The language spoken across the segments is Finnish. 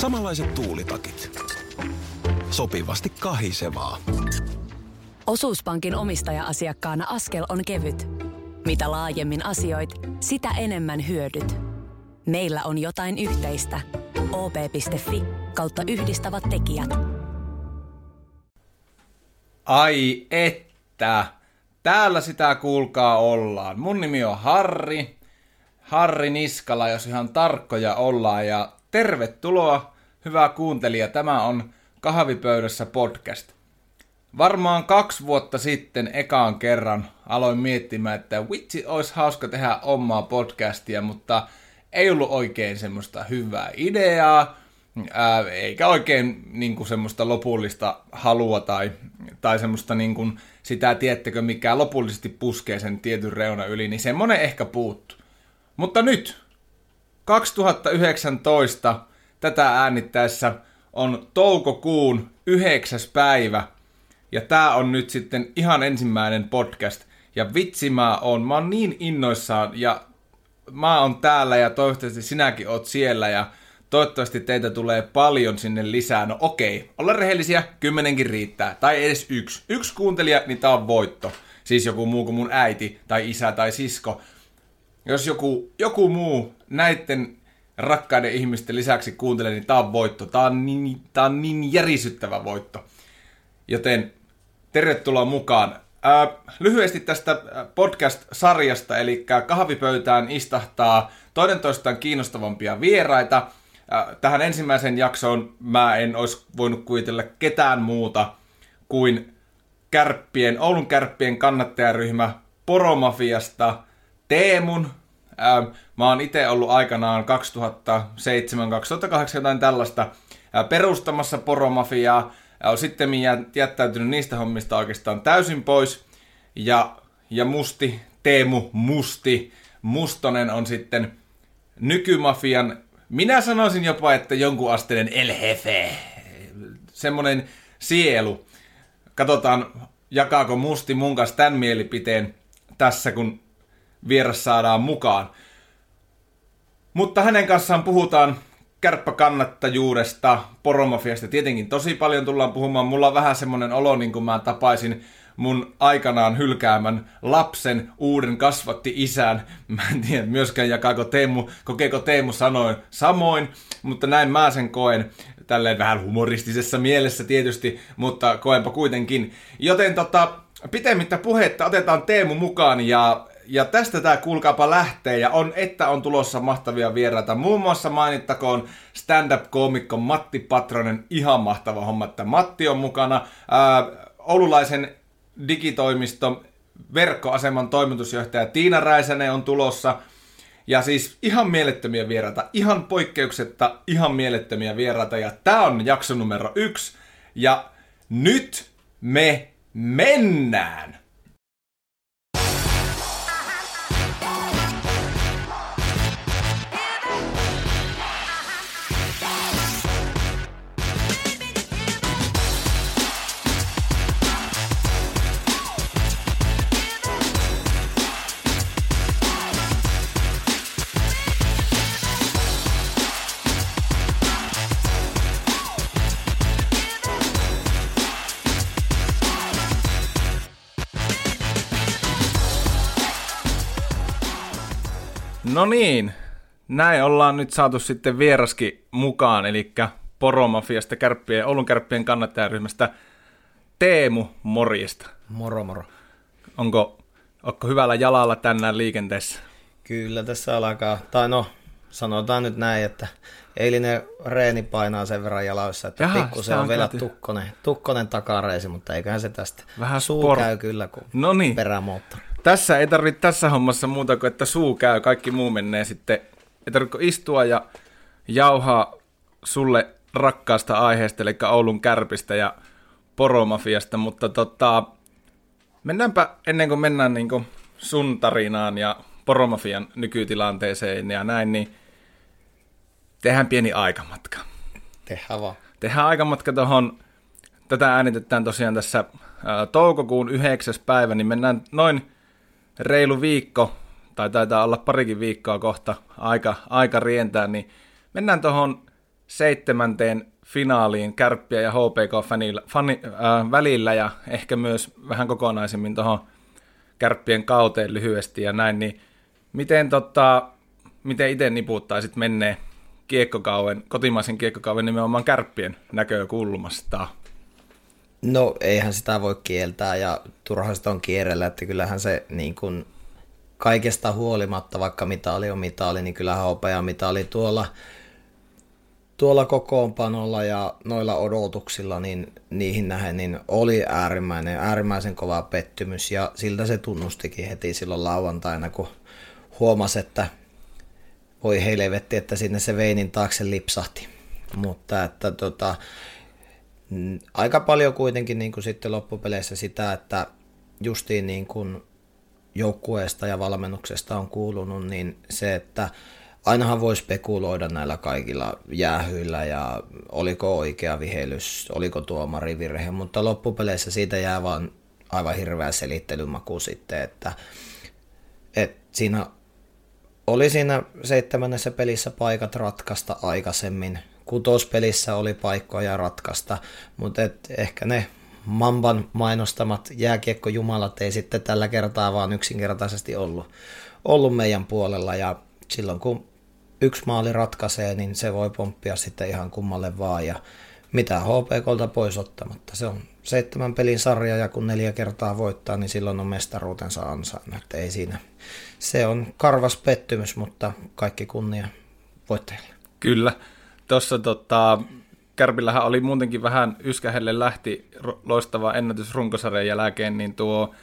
Samanlaiset tuulitakit. Sopivasti kahisevaa. Osuuspankin omistaja-asiakkaana askel on kevyt. Mitä laajemmin asioit, sitä enemmän hyödyt. Meillä on jotain yhteistä. op.fi kautta yhdistävät tekijät. Ai että, täällä sitä kuulkaa ollaan. Mun nimi on Harri, Harri Niskala, jos ihan tarkkoja ollaan. Ja tervetuloa, hyvä kuuntelija. Tämä on Kahvipöydässä podcast. Varmaan kaksi vuotta sitten ekaan kerran aloin miettimään, että vitsi, olisi hauska tehdä omaa podcastia, mutta ei ollut oikein semmoista hyvää ideaa, ää, eikä oikein niin kuin semmoista lopullista halua tai, tai semmoista niin kuin, sitä, tiettekö, mikä lopullisesti puskee sen tietyn reuna yli, niin semmonen ehkä puuttu. Mutta nyt, 2019, tätä äänittäessä on toukokuun yhdeksäs päivä, ja tää on nyt sitten ihan ensimmäinen podcast. Ja vitsi mä oon, mä oon niin innoissaan, ja mä oon täällä, ja toivottavasti sinäkin oot siellä, ja toivottavasti teitä tulee paljon sinne lisää. No okei, olla rehellisiä, kymmenenkin riittää, tai edes yksi. Yksi kuuntelija, niin tää on voitto. Siis joku muu kuin mun äiti, tai isä, tai sisko. Jos joku, joku muu näiden rakkaiden ihmisten lisäksi kuuntelee, niin tää on voitto. Tää on niin, on niin järisyttävä voitto. Joten tervetuloa mukaan. Ää, lyhyesti tästä podcast-sarjasta, eli kahvipöytään istahtaa toinen toistaan kiinnostavampia vieraita. Ää, tähän ensimmäisen jaksoon mä en olisi voinut kuvitella ketään muuta kuin kärppien, Oulun kärppien kannattajaryhmä Poromafiasta Teemun. Ää, mä oon itse ollut aikanaan 2007-2008 jotain tällaista ää, perustamassa Poromafiaa on sitten jättäytynyt niistä hommista oikeastaan täysin pois. Ja, ja Musti, Teemu Musti, Mustonen on sitten nykymafian, minä sanoisin jopa, että jonkun asteinen El Jefe, semmonen sielu. Katsotaan, jakaako Musti mun kanssa tämän mielipiteen tässä, kun vieras saadaan mukaan. Mutta hänen kanssaan puhutaan kärppäkannattajuudesta, poromafiasta tietenkin tosi paljon tullaan puhumaan. Mulla on vähän semmonen olo, niin kuin mä tapaisin mun aikanaan hylkäämän lapsen uuden kasvatti isän. Mä en tiedä myöskään jakaako Teemu, kokeeko Teemu sanoin samoin, mutta näin mä sen koen tälleen vähän humoristisessa mielessä tietysti, mutta koenpa kuitenkin. Joten tota, pitemmittä puhetta otetaan Teemu mukaan ja ja tästä tämä kuulkaapa lähtee ja on, että on tulossa mahtavia vieraita. Muun muassa mainittakoon stand-up-koomikko Matti Patronen, ihan mahtava homma, että Matti on mukana. Ää, Oululaisen digitoimiston verkkoaseman toimitusjohtaja Tiina Räisänen on tulossa. Ja siis ihan mielettömiä vieraita, ihan poikkeuksetta, ihan mielettömiä vieraita. Ja tämä on jakso numero yksi. Ja nyt me mennään! No niin, näin ollaan nyt saatu sitten vieraskin mukaan, eli Poromafiasta kärppien, Oulun kärppien kannattajaryhmästä Teemu Morjesta. Moro moro. Onko, onko hyvällä jalalla tänään liikenteessä? Kyllä tässä alkaa, tai no sanotaan nyt näin, että eilinen reeni painaa sen verran jaloissa, että se on, on vielä tukkonen, tukkonen takareisi, mutta eiköhän se tästä. Vähän Suu sport. käy kyllä kuin no niin. perämoottori tässä ei tarvitse tässä hommassa muuta kuin, että suu käy, kaikki muu menee sitten. Ei tarvitse istua ja jauhaa sulle rakkaasta aiheesta, eli Oulun kärpistä ja poromafiasta, mutta tota, mennäänpä ennen kuin mennään niin kuin sun tarinaan ja poromafian nykytilanteeseen ja näin, niin tehdään pieni aikamatka. Tehdään vaan. Tehdään aikamatka tuohon, tätä äänitetään tosiaan tässä ää, toukokuun 9. päivä, niin mennään noin reilu viikko, tai taitaa olla parikin viikkoa kohta aika, aika rientää, niin mennään tuohon seitsemänteen finaaliin Kärppiä ja HPK fanilla, fani, äh, välillä ja ehkä myös vähän kokonaisemmin tuohon Kärppien kauteen lyhyesti ja näin, niin miten, tota, miten itse niputtaisit menneen kiekkokauden, kotimaisen kiekkokauden nimenomaan Kärppien näkökulmasta? No eihän sitä voi kieltää ja turha sitä on kierrellä, että kyllähän se niin kuin kaikesta huolimatta, vaikka mitali on mitali, niin kyllähän hopea mitali tuolla, tuolla kokoonpanolla ja noilla odotuksilla, niin niihin nähen, niin oli äärimmäinen, äärimmäisen kova pettymys ja siltä se tunnustikin heti silloin lauantaina, kun huomasi, että voi helvetti, että sinne se veinin taakse lipsahti. Mutta että tota, aika paljon kuitenkin niin kuin sitten loppupeleissä sitä, että justiin niin kuin joukkueesta ja valmennuksesta on kuulunut, niin se, että ainahan voi spekuloida näillä kaikilla jäähyillä ja oliko oikea vihelys, oliko tuomari virhe, mutta loppupeleissä siitä jää vaan aivan hirveä selittelymaku sitten, että, että siinä oli siinä seitsemännessä pelissä paikat ratkaista aikaisemmin, kutospelissä oli paikkoja ratkaista, mutta et ehkä ne Mamban mainostamat jääkiekkojumalat ei sitten tällä kertaa vaan yksinkertaisesti ollut, ollut meidän puolella ja silloin kun yksi maali ratkaisee, niin se voi pomppia sitten ihan kummalle vaan ja mitä HPKlta pois ottamatta. Se on seitsemän pelin sarja ja kun neljä kertaa voittaa, niin silloin on mestaruutensa ansainnut. Ei siinä. Se on karvas pettymys, mutta kaikki kunnia voittajille. Kyllä. Tuossa tota, Kärpillähän oli muutenkin vähän yskähelle lähti loistava ennätys runkosarjan jälkeen, niin tuo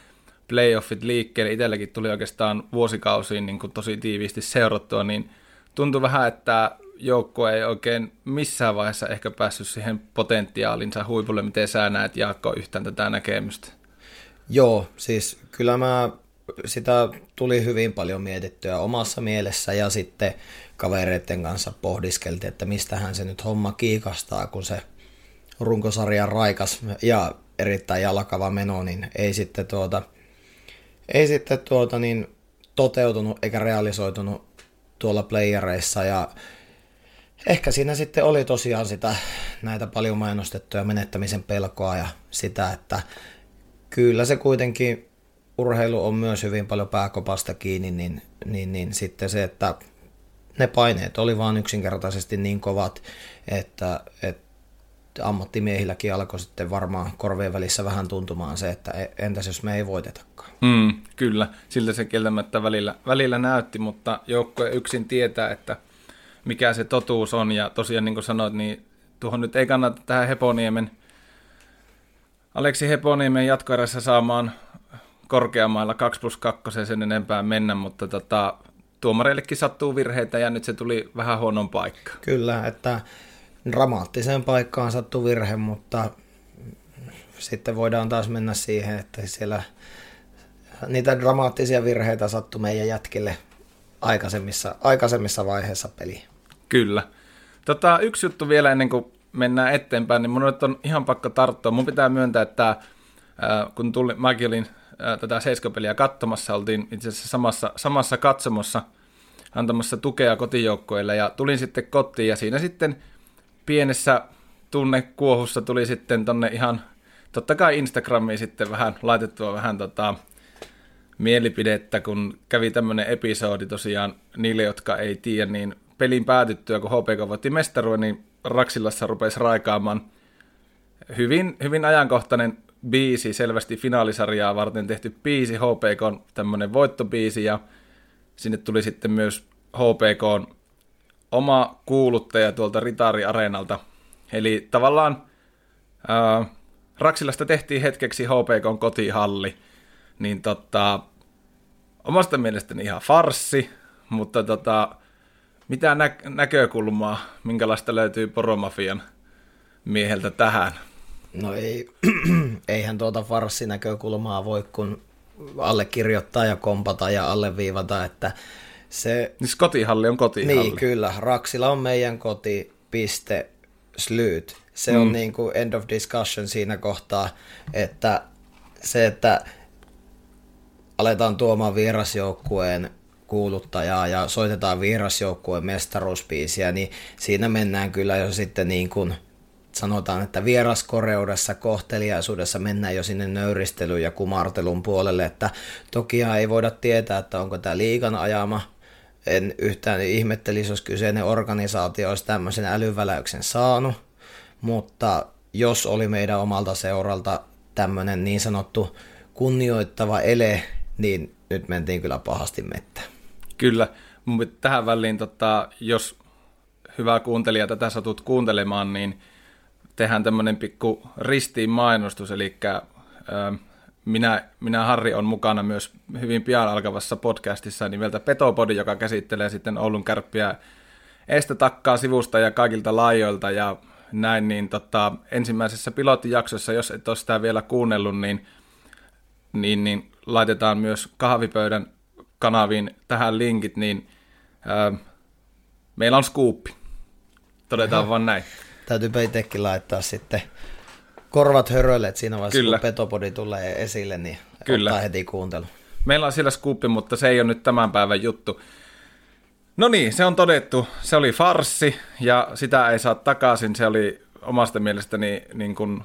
playoffit liikkeelle itselläkin tuli oikeastaan vuosikausiin niin kuin tosi tiiviisti seurattua, niin tuntui vähän, että joukko ei oikein missään vaiheessa ehkä päässyt siihen potentiaalinsa huipulle. Miten sä näet, Jaakko, yhtään tätä näkemystä? Joo, siis kyllä mä sitä tuli hyvin paljon mietittyä omassa mielessä ja sitten kavereiden kanssa pohdiskeltiin, että mistähän se nyt homma kiikastaa, kun se runkosarjan raikas ja erittäin jalkava meno, niin ei sitten tuota, ei sitten tuota niin toteutunut eikä realisoitunut tuolla playereissa ja ehkä siinä sitten oli tosiaan sitä näitä paljon mainostettuja menettämisen pelkoa ja sitä, että kyllä se kuitenkin urheilu on myös hyvin paljon pääkopasta kiinni, niin, niin, niin sitten se, että ne paineet oli vaan yksinkertaisesti niin kovat, että, että ammattimiehilläkin alkoi sitten varmaan korvien välissä vähän tuntumaan se, että e, entäs jos me ei voitetakaan. Mm, kyllä, siltä se kieltämättä välillä, välillä näytti, mutta joukkue yksin tietää, että mikä se totuus on, ja tosiaan niin kuin sanoit, niin tuohon nyt ei kannata tähän Heponiemen, Aleksi Heponiemen jatkoerässä saamaan korkeammailla 2 plus 2 sen enempää mennä, mutta tota, tuomareillekin sattuu virheitä ja nyt se tuli vähän huonon paikka. Kyllä, että dramaattiseen paikkaan sattuu virhe, mutta sitten voidaan taas mennä siihen, että siellä niitä dramaattisia virheitä sattui meidän jätkille aikaisemmissa, aikaisemmissa vaiheissa peliä. Kyllä. Tota, yksi juttu vielä ennen kuin mennään eteenpäin, niin mun on ihan pakko tarttua. Mun pitää myöntää, että kun tuli, mäkin olin tätä seiskapeliä katsomassa, oltiin itse asiassa samassa, samassa katsomossa antamassa tukea kotijoukkoille ja tulin sitten kotiin ja siinä sitten pienessä tunnekuohussa tuli sitten tonne ihan, totta kai Instagramiin sitten vähän laitettua vähän tota, mielipidettä, kun kävi tämmöinen episodi tosiaan niille, jotka ei tiedä, niin pelin päätyttyä, kun HPK voitti mestaruuden, niin Raksilassa rupesi raikaamaan hyvin, hyvin ajankohtainen biisi, selvästi finaalisarjaa varten tehty biisi, HPK on tämmöinen voittobiisi ja sinne tuli sitten myös HPK oma kuuluttaja tuolta Ritari Areenalta. Eli tavallaan ää, Raksilasta tehtiin hetkeksi HPK kotihalli, niin tota, omasta mielestäni ihan farsi, mutta tota, mitä nä- näkökulmaa, minkälaista löytyy poromafian mieheltä tähän? No ei, eihän tuota farssinäkökulmaa voi kun allekirjoittaa ja kompata ja alleviivata, että se... Niin kotihalli on kotihalli. Niin, kyllä. Raksila on meidän koti, piste, slyt. Se mm. on niin kuin end of discussion siinä kohtaa, että se, että aletaan tuomaan vierasjoukkueen kuuluttajaa ja soitetaan vierasjoukkueen mestaruuspiisiä, niin siinä mennään kyllä jo sitten niin kuin sanotaan, että vieraskoreudessa, kohteliaisuudessa mennään jo sinne nöyristelyyn ja kumartelun puolelle, että toki ei voida tietää, että onko tämä liikan ajama, en yhtään ihmettelisi, jos kyseinen organisaatio olisi tämmöisen älyväläyksen saanut, mutta jos oli meidän omalta seuralta tämmöinen niin sanottu kunnioittava ele, niin nyt mentiin kyllä pahasti mettä. Kyllä, mutta tähän väliin, tota, jos hyvä kuuntelija tätä satut kuuntelemaan, niin tehdään tämmöinen pikku ristiin mainostus, eli minä, minä Harri on mukana myös hyvin pian alkavassa podcastissa nimeltä Petopodi, joka käsittelee sitten Oulun kärppiä estä takkaa sivusta ja kaikilta laajoilta ja näin, niin tota, ensimmäisessä pilottijaksossa, jos et ole sitä vielä kuunnellut, niin, niin, niin laitetaan myös kahvipöydän kanaviin tähän linkit, niin ää, meillä on skuuppi. Todetaan vaan näin. Täytyy itsekin laittaa sitten korvat höröille, että siinä vaiheessa Kyllä. kun Petopodi tulee esille, niin Kyllä. ottaa heti kuuntelu. Meillä on siellä skuuppi, mutta se ei ole nyt tämän päivän juttu. No niin, se on todettu. Se oli farsi ja sitä ei saa takaisin. Se oli omasta mielestäni, niin kun,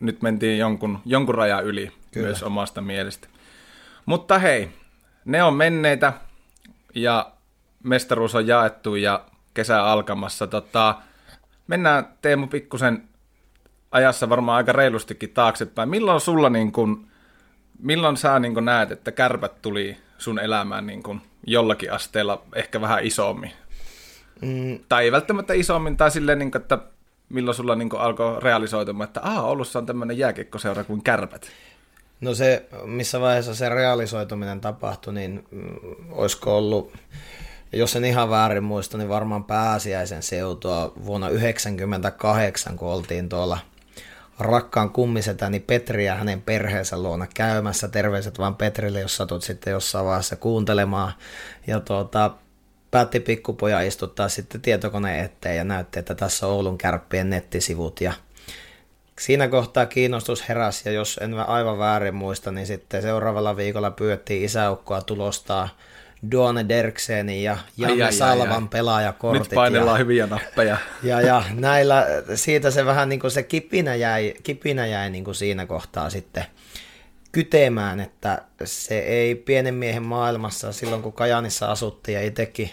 nyt mentiin jonkun, jonkun rajan yli Kyllä. myös omasta mielestä. Mutta hei, ne on menneitä ja mestaruus on jaettu ja kesä alkamassa. Tota, mennään Teemu pikkusen ajassa varmaan aika reilustikin taaksepäin. Milloin sulla niin kun, milloin sä niin kun näet, että kärpät tuli sun elämään niin kun jollakin asteella ehkä vähän isommin? Mm. Tai ei välttämättä isommin, tai silleen, niin kun, että milloin sulla niin alkoi realisoitumaan, että aha, Oulussa on tämmöinen jääkiekkoseura kuin kärpät? No se, missä vaiheessa se realisoituminen tapahtui, niin mm, olisiko ollut, jos en ihan väärin muista, niin varmaan pääsiäisen seutua vuonna 1998, kun oltiin tuolla rakkaan kummisetäni Petri ja hänen perheensä luona käymässä. Terveiset vaan Petrille, jos satut sitten jossain vaiheessa kuuntelemaan. Ja tuota, päätti pikkupoja istuttaa sitten tietokoneen eteen ja näytti, että tässä on Oulun kärppien nettisivut ja siinä kohtaa kiinnostus heräsi ja jos en aivan väärin muista, niin sitten seuraavalla viikolla pyydettiin isäukkoa tulostaa Duane Derksenin ja Janne ai, ai, Salvan ai, ai. pelaajakortit. Nyt painellaan ja, hyviä nappeja. Ja, ja näillä, siitä se vähän niin kuin se kipinä jäi, kipinä jäi niin kuin siinä kohtaa sitten kytemään, että se ei pienen miehen maailmassa, silloin kun Kajanissa asuttiin ja itsekin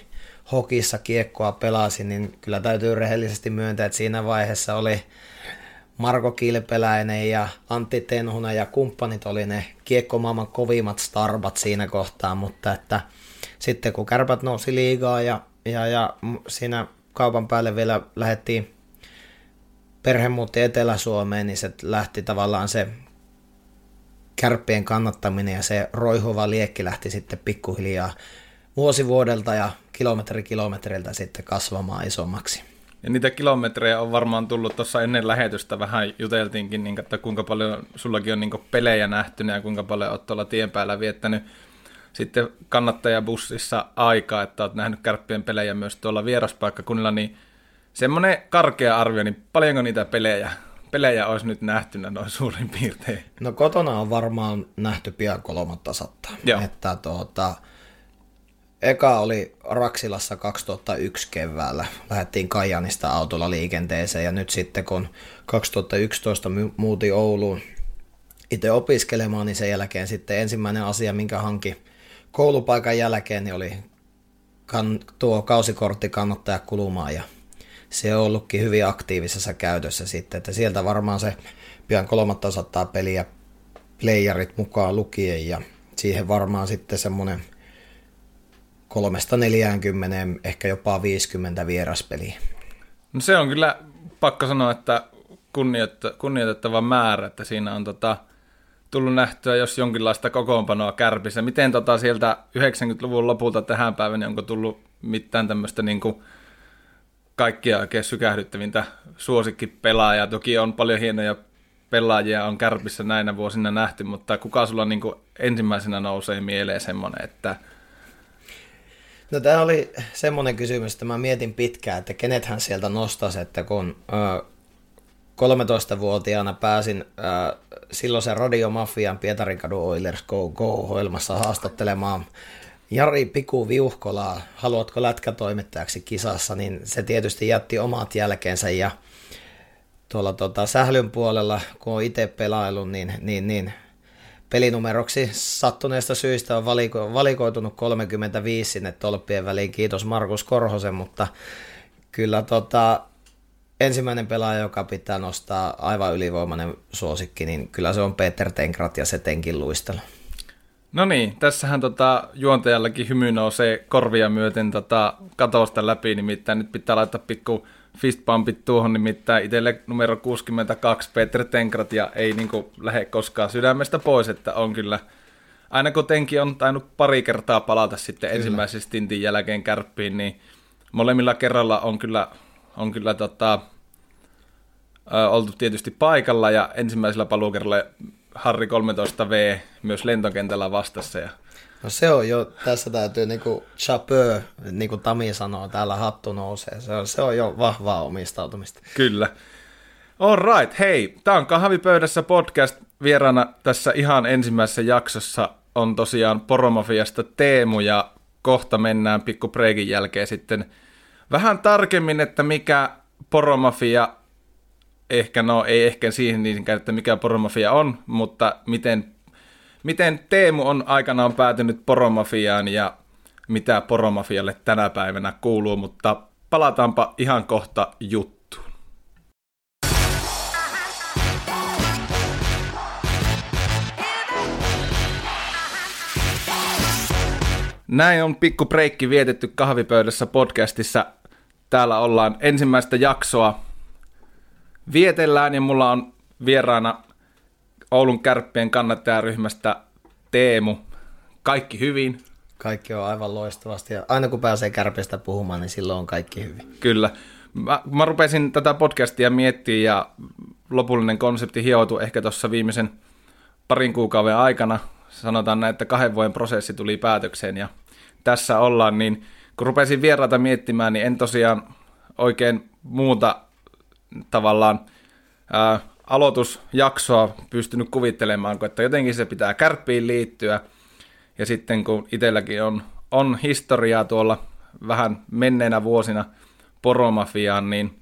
hokissa kiekkoa pelasin, niin kyllä täytyy rehellisesti myöntää, että siinä vaiheessa oli Marko Kilpeläinen ja Antti Tenhunen ja kumppanit oli ne kiekkomaailman kovimmat starbat siinä kohtaa, mutta että sitten kun kärpät nousi liigaa ja, ja, ja siinä kaupan päälle vielä lähdettiin perhe muutti Etelä-Suomeen, niin se lähti tavallaan se kärppien kannattaminen ja se roihuva liekki lähti sitten pikkuhiljaa vuosi vuodelta ja kilometri kilometriltä sitten kasvamaan isommaksi. Ja niitä kilometrejä on varmaan tullut tuossa ennen lähetystä, vähän juteltiinkin, niin, että kuinka paljon sullakin on niin pelejä nähty ja kuinka paljon olet tuolla tien päällä viettänyt sitten kannattajabussissa aikaa, että olet nähnyt kärppien pelejä myös tuolla vieraspaikkakunnilla, niin semmoinen karkea arvio, niin paljonko niitä pelejä, pelejä olisi nyt nähtynä noin suurin piirtein? No kotona on varmaan nähty pian kolmatta satta. Joo. Että tuota, Eka oli Raksilassa 2001 keväällä. Lähdettiin Kajanista autolla liikenteeseen ja nyt sitten kun 2011 muutin Ouluun itse opiskelemaan, niin sen jälkeen sitten ensimmäinen asia, minkä hanki koulupaikan jälkeen, niin oli kan, tuo kausikortti kannattaja kulumaan ja se on ollutkin hyvin aktiivisessa käytössä sitten, että sieltä varmaan se pian 300 peliä playerit mukaan lukien ja siihen varmaan sitten semmoinen – kolmesta 40, ehkä jopa 50 vieraspeliä. No se on kyllä pakko sanoa, että kunnioitettava määrä, että siinä on tota, tullut nähtyä jos jonkinlaista kokoonpanoa kärpissä. Miten tota sieltä 90-luvun lopulta tähän päivään, onko tullut mitään tämmöistä niin kaikkia oikein sykähdyttävintä suosikkipelaajaa. Toki on paljon hienoja pelaajia on kärpissä näinä vuosina nähty, mutta kuka sulla niin ensimmäisenä nousee mieleen semmoinen, että – No tämä oli semmoinen kysymys, että mä mietin pitkään, että kenethän sieltä nostaisi, että kun 13-vuotiaana pääsin ö, silloisen radiomafian Pietarin kadun Oilers Go Go-ohjelmassa haastattelemaan Jari Piku Viuhkolaa, haluatko lätkätoimittajaksi kisassa, niin se tietysti jätti omat jälkeensä ja tuolla tota, sählyn puolella, kun on itse pelailu, niin, niin, niin pelinumeroksi sattuneesta syistä on valiko, valikoitunut 35 sinne tolppien väliin, kiitos Markus Korhosen, mutta kyllä tota, ensimmäinen pelaaja, joka pitää nostaa aivan ylivoimainen suosikki, niin kyllä se on Peter Tenkrat ja se tenkin luistelu. No niin, tässähän tota, juontajallakin hymy nousee korvia myöten tota, katosta läpi, nimittäin nyt pitää laittaa pikku fistpumpit tuohon, nimittäin itselle numero 62 Peter Tenkrat ja ei niinku lähde koskaan sydämestä pois, että on kyllä aina kun Tenki on tainnut pari kertaa palata sitten kyllä. ensimmäisen stintin jälkeen kärppiin, niin molemmilla kerralla on kyllä, on kyllä tota, ö, oltu tietysti paikalla ja ensimmäisellä paluukerralla Harri 13V myös lentokentällä vastassa. Ja... No se on jo, tässä täytyy niinku chapeux, niin kuin Tami sanoo, täällä hattu nousee. Se on, se on jo vahvaa omistautumista. Kyllä. All right, hei, tämä on Kahvipöydässä podcast. Vieraana tässä ihan ensimmäisessä jaksossa on tosiaan Poromafiasta Teemu ja kohta mennään pikku jälkeen sitten vähän tarkemmin, että mikä Poromafia ehkä, no ei ehkä siihen niinkään, että mikä poromafia on, mutta miten, miten Teemu on aikanaan päätynyt poromafiaan ja mitä poromafialle tänä päivänä kuuluu, mutta palataanpa ihan kohta juttuun. Näin on pikku breikki vietetty kahvipöydässä podcastissa. Täällä ollaan ensimmäistä jaksoa vietellään ja mulla on vieraana Oulun kärppien kannattajaryhmästä Teemu. Kaikki hyvin. Kaikki on aivan loistavasti ja aina kun pääsee kärpistä puhumaan, niin silloin on kaikki hyvin. Kyllä. Mä, mä rupesin tätä podcastia miettimään ja lopullinen konsepti hioutui ehkä tuossa viimeisen parin kuukauden aikana. Sanotaan näin, että kahden vuoden prosessi tuli päätökseen ja tässä ollaan, niin kun rupesin vieraita miettimään, niin en tosiaan oikein muuta tavallaan ää, aloitusjaksoa pystynyt kuvittelemaan, että jotenkin se pitää kärppiin liittyä. Ja sitten kun itselläkin on, on historiaa tuolla vähän menneenä vuosina poromafiaan, niin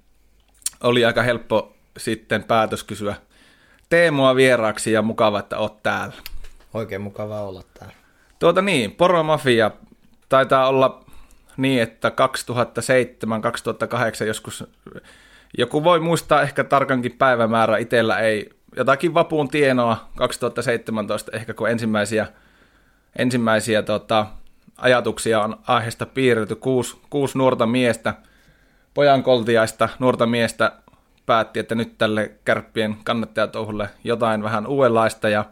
oli aika helppo sitten päätös kysyä Teemua vieraaksi ja mukava, että oot täällä. Oikein mukava olla täällä. Tuota niin, poromafia taitaa olla niin, että 2007-2008 joskus joku voi muistaa ehkä tarkankin päivämäärä, itsellä ei jotakin vapuun tienoa 2017 ehkä kun ensimmäisiä, ensimmäisiä tota, ajatuksia on aiheesta piirretty. Kuusi, kuusi nuorta miestä, pojan koltiaista nuorta miestä päätti, että nyt tälle kärppien kannattajatouhulle jotain vähän uudenlaista ja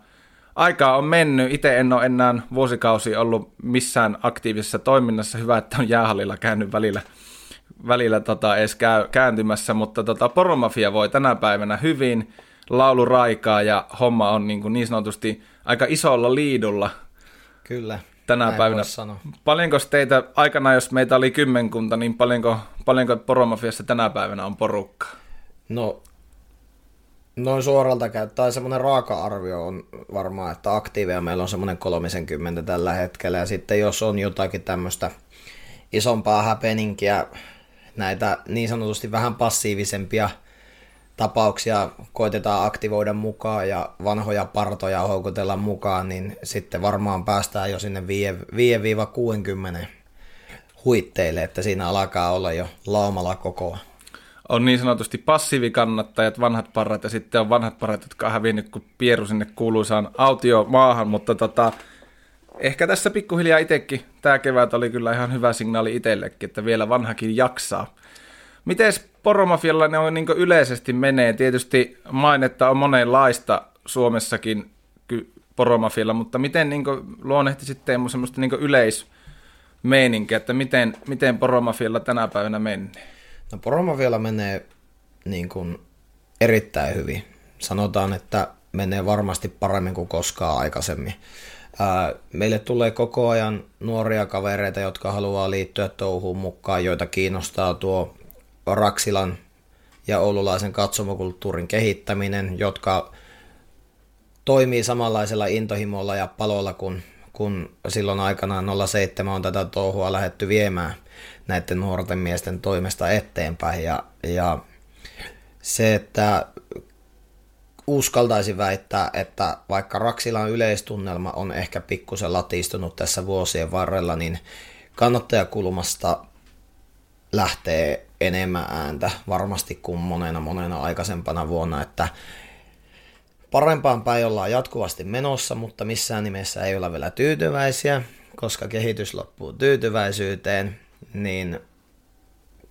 aikaa on mennyt. Itse en ole enää vuosikausi ollut missään aktiivisessa toiminnassa. Hyvä, että on jäähallilla käynyt välillä – välillä tota, edes käy, kääntymässä, mutta tota, Poromafia voi tänä päivänä hyvin, laulu raikaa ja homma on niin, kuin niin sanotusti aika isolla liidulla. Kyllä. Tänä päivänä. Paljonko teitä aikana, jos meitä oli kymmenkunta, niin paljonko, paljonko Poromafiassa tänä päivänä on porukka? No, noin suoralta käyttää semmoinen raaka-arvio on varmaan, että aktiiveja meillä on semmoinen 30 tällä hetkellä, ja sitten jos on jotakin tämmöistä isompaa häpeninkiä näitä niin sanotusti vähän passiivisempia tapauksia koitetaan aktivoida mukaan ja vanhoja partoja houkutella mukaan, niin sitten varmaan päästään jo sinne 5-60 huitteille, että siinä alkaa olla jo laumalla kokoa. On niin sanotusti passiivikannattajat, vanhat parrat ja sitten on vanhat parrat, jotka on hävinnyt kuin pieru sinne kuuluisaan autiomaahan, mutta tota, ehkä tässä pikkuhiljaa itsekin tämä kevät oli kyllä ihan hyvä signaali itsellekin, että vielä vanhakin jaksaa. Miten poromafialla ne on niin yleisesti menee? Tietysti mainetta on monenlaista Suomessakin poromafialla, mutta miten niin luonnehtisit Teemu semmoista niin yleismeininkiä, että miten, miten poromafialla tänä päivänä menee? No poromafialla menee niin kuin erittäin hyvin. Sanotaan, että menee varmasti paremmin kuin koskaan aikaisemmin. Meille tulee koko ajan nuoria kavereita, jotka haluaa liittyä touhuun mukaan, joita kiinnostaa tuo Raksilan ja oululaisen katsomokulttuurin kehittäminen, jotka toimii samanlaisella intohimolla ja palolla kuin, kun silloin aikanaan 07 on tätä touhua lähetty viemään näiden nuorten miesten toimesta eteenpäin. Ja, ja se, että uskaltaisin väittää, että vaikka Raksilan yleistunnelma on ehkä pikkusen latistunut tässä vuosien varrella, niin kannattajakulmasta lähtee enemmän ääntä varmasti kuin monena monena aikaisempana vuonna, että parempaan päin ollaan jatkuvasti menossa, mutta missään nimessä ei olla vielä tyytyväisiä, koska kehitys loppuu tyytyväisyyteen, niin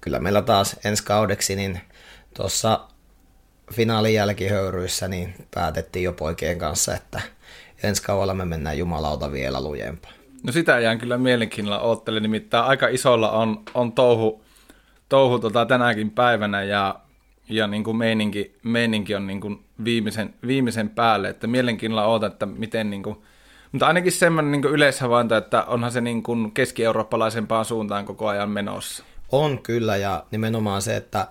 kyllä meillä taas ensi kaudeksi niin tuossa finaalin jälkihöyryissä niin päätettiin jo poikien kanssa, että ensi kaudella me mennään jumalauta vielä lujempaa. No sitä jään kyllä mielenkiinnolla oottele, nimittäin aika isolla on, on touhu, touhu tota tänäkin päivänä ja, ja niin kuin meininki, meininki on niin kuin viimeisen, viimeisen päälle, että mielenkiinnolla oota, että miten niin kuin, mutta ainakin semmoinen niin yleishavainto, että onhan se niin kuin keski-eurooppalaisempaan suuntaan koko ajan menossa. On kyllä ja nimenomaan se, että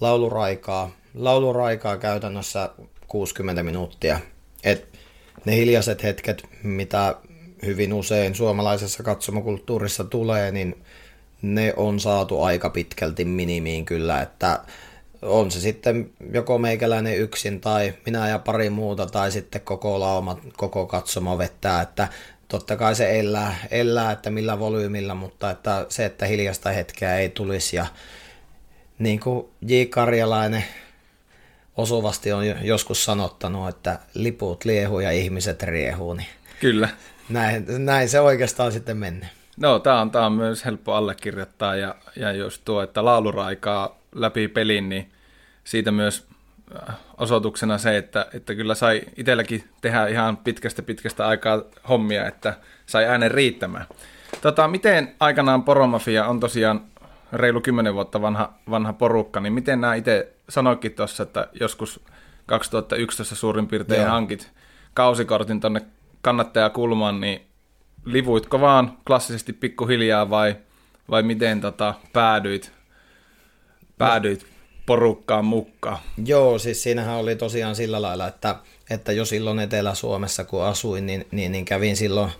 lauluraikaa lauluraikaa käytännössä 60 minuuttia. Et ne hiljaiset hetket, mitä hyvin usein suomalaisessa katsomokulttuurissa tulee, niin ne on saatu aika pitkälti minimiin kyllä, että on se sitten joko meikäläinen yksin tai minä ja pari muuta tai sitten koko lauma, koko katsomo vettää, että totta kai se elää, elää että millä volyymilla, mutta että se, että hiljasta hetkeä ei tulisi ja niin kuin J. Karjalainen osuvasti on joskus sanottanut, että liput liehuu ja ihmiset riehuu. Niin Kyllä. Näin, näin se oikeastaan sitten menee. No, tämä on, tää on myös helppo allekirjoittaa ja, ja jos tuo, että lauluraikaa läpi pelin, niin siitä myös äh, osoituksena se, että, että kyllä sai itselläkin tehdä ihan pitkästä pitkästä aikaa hommia, että sai äänen riittämään. Tota, miten aikanaan Poromafia on tosiaan reilu kymmenen vuotta vanha, vanha porukka, niin miten nämä itse sanoikin tuossa, että joskus 2011 suurin piirtein Joo. hankit kausikortin tuonne kannattajakulmaan, niin livuitko vaan klassisesti pikkuhiljaa vai, vai miten tota, päädyit, päädyit porukkaan mukaan? Joo, siis siinähän oli tosiaan sillä lailla, että, että jo silloin Etelä-Suomessa kun asuin, niin, niin, niin kävin silloin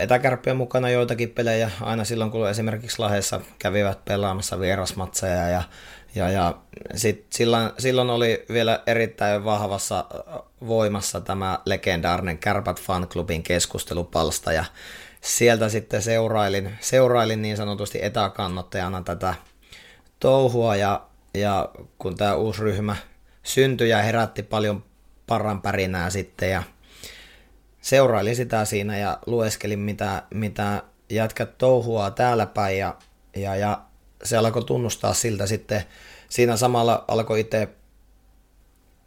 etäkärppien mukana joitakin pelejä, aina silloin kun esimerkiksi Lahdessa kävivät pelaamassa vierasmatseja ja, ja, ja sit silloin, silloin oli vielä erittäin vahvassa voimassa tämä legendaarinen Kärpät Fan Clubin keskustelupalsta ja sieltä sitten seurailin, seurailin niin sanotusti etäkannottajana tätä touhua ja, ja kun tämä uusi ryhmä syntyi ja herätti paljon parran pärinää sitten ja seurailin sitä siinä ja lueskelin, mitä, mitä jätkät touhuaa täällä päin ja, ja, ja se alkoi tunnustaa siltä sitten. Siinä samalla alkoi itse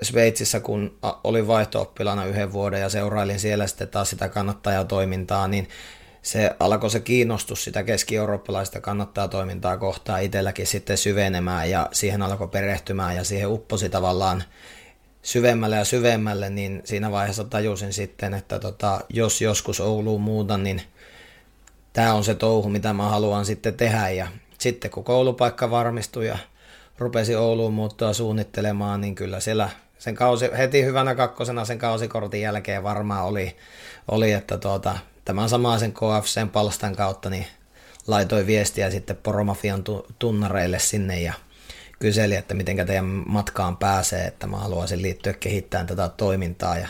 Sveitsissä, kun olin vaihto yhden vuoden ja seurailin siellä sitten taas sitä kannattajatoimintaa, niin se alkoi se kiinnostus sitä keski-eurooppalaista kannattajatoimintaa kohtaan itselläkin sitten syvenemään ja siihen alkoi perehtymään ja siihen upposi tavallaan syvemmälle ja syvemmälle, niin siinä vaiheessa tajusin sitten, että tota, jos joskus Ouluun muutan, niin tämä on se touhu, mitä mä haluan sitten tehdä. Ja sitten kun koulupaikka varmistui ja rupesi Ouluun muuttua suunnittelemaan, niin kyllä siellä sen kausi, heti hyvänä kakkosena sen kausikortin jälkeen varmaan oli, oli että tuota, tämän samaisen KFCn palstan kautta niin laitoin viestiä sitten Poromafian tunnareille sinne ja kyseli, että miten teidän matkaan pääsee, että mä haluaisin liittyä kehittämään tätä toimintaa. Ja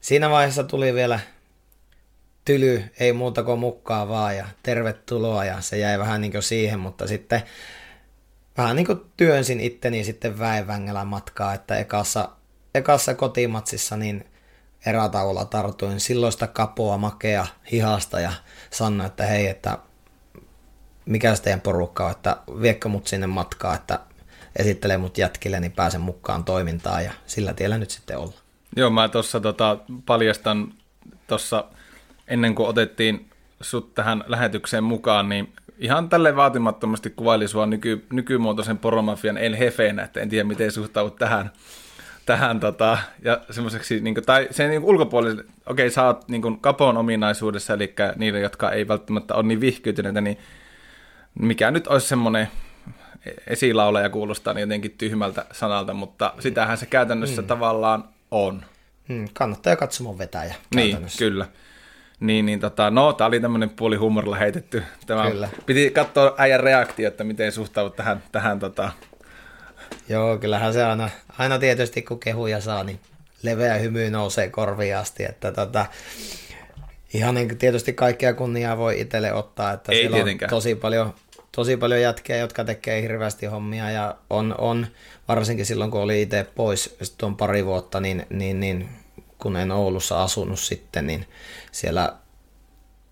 siinä vaiheessa tuli vielä tyly, ei muuta kuin mukaan vaan ja tervetuloa ja se jäi vähän niin kuin siihen, mutta sitten vähän niin kuin työnsin itteni sitten väenvängellä matkaa, että ekassa, ekassa kotimatsissa niin erätaululla tartuin silloista kapoa makea hihasta ja sanoin, että hei, että mikä teidän porukka on, että viekö mut sinne matkaa, että esittelee mut jätkille, niin pääsen mukaan toimintaan ja sillä tiellä nyt sitten olla. Joo, mä tuossa tota, paljastan tuossa ennen kuin otettiin sut tähän lähetykseen mukaan, niin ihan tälle vaatimattomasti kuvaili sua nyky, nykymuotoisen poromafian El Hefeenä, että en tiedä miten suhtaudut tähän, tähän tota, ja semmoiseksi, niin kuin, tai sen niin ulkopuolelle, okei sä oot niin kapon ominaisuudessa, eli niille, jotka ei välttämättä ole niin vihkyytyneitä, niin mikä nyt olisi semmoinen esilaulaja kuulostaa niin jotenkin tyhmältä sanalta, mutta sitähän se käytännössä mm. tavallaan on. Mm, kannattaa katsomon vetäjä Niin, kyllä. Niin, niin tota, no, tää oli tämmönen puoli huumorilla heitetty. Tämä Kyllä. Piti katsoa äijän reaktio, että miten suhtaudut tähän, tähän tota... Joo, kyllähän se aina, aina tietysti kun kehuja saa, niin leveä hymy nousee korviin asti, että tota, ihan niin tietysti kaikkea kunniaa voi itselle ottaa, että Ei siellä tietenkään. on tosi paljon, tosi paljon jätkiä, jotka tekee hirveästi hommia ja on, on varsinkin silloin, kun oli itse pois tuon pari vuotta, niin, niin, niin kun en Oulussa asunut sitten, niin siellä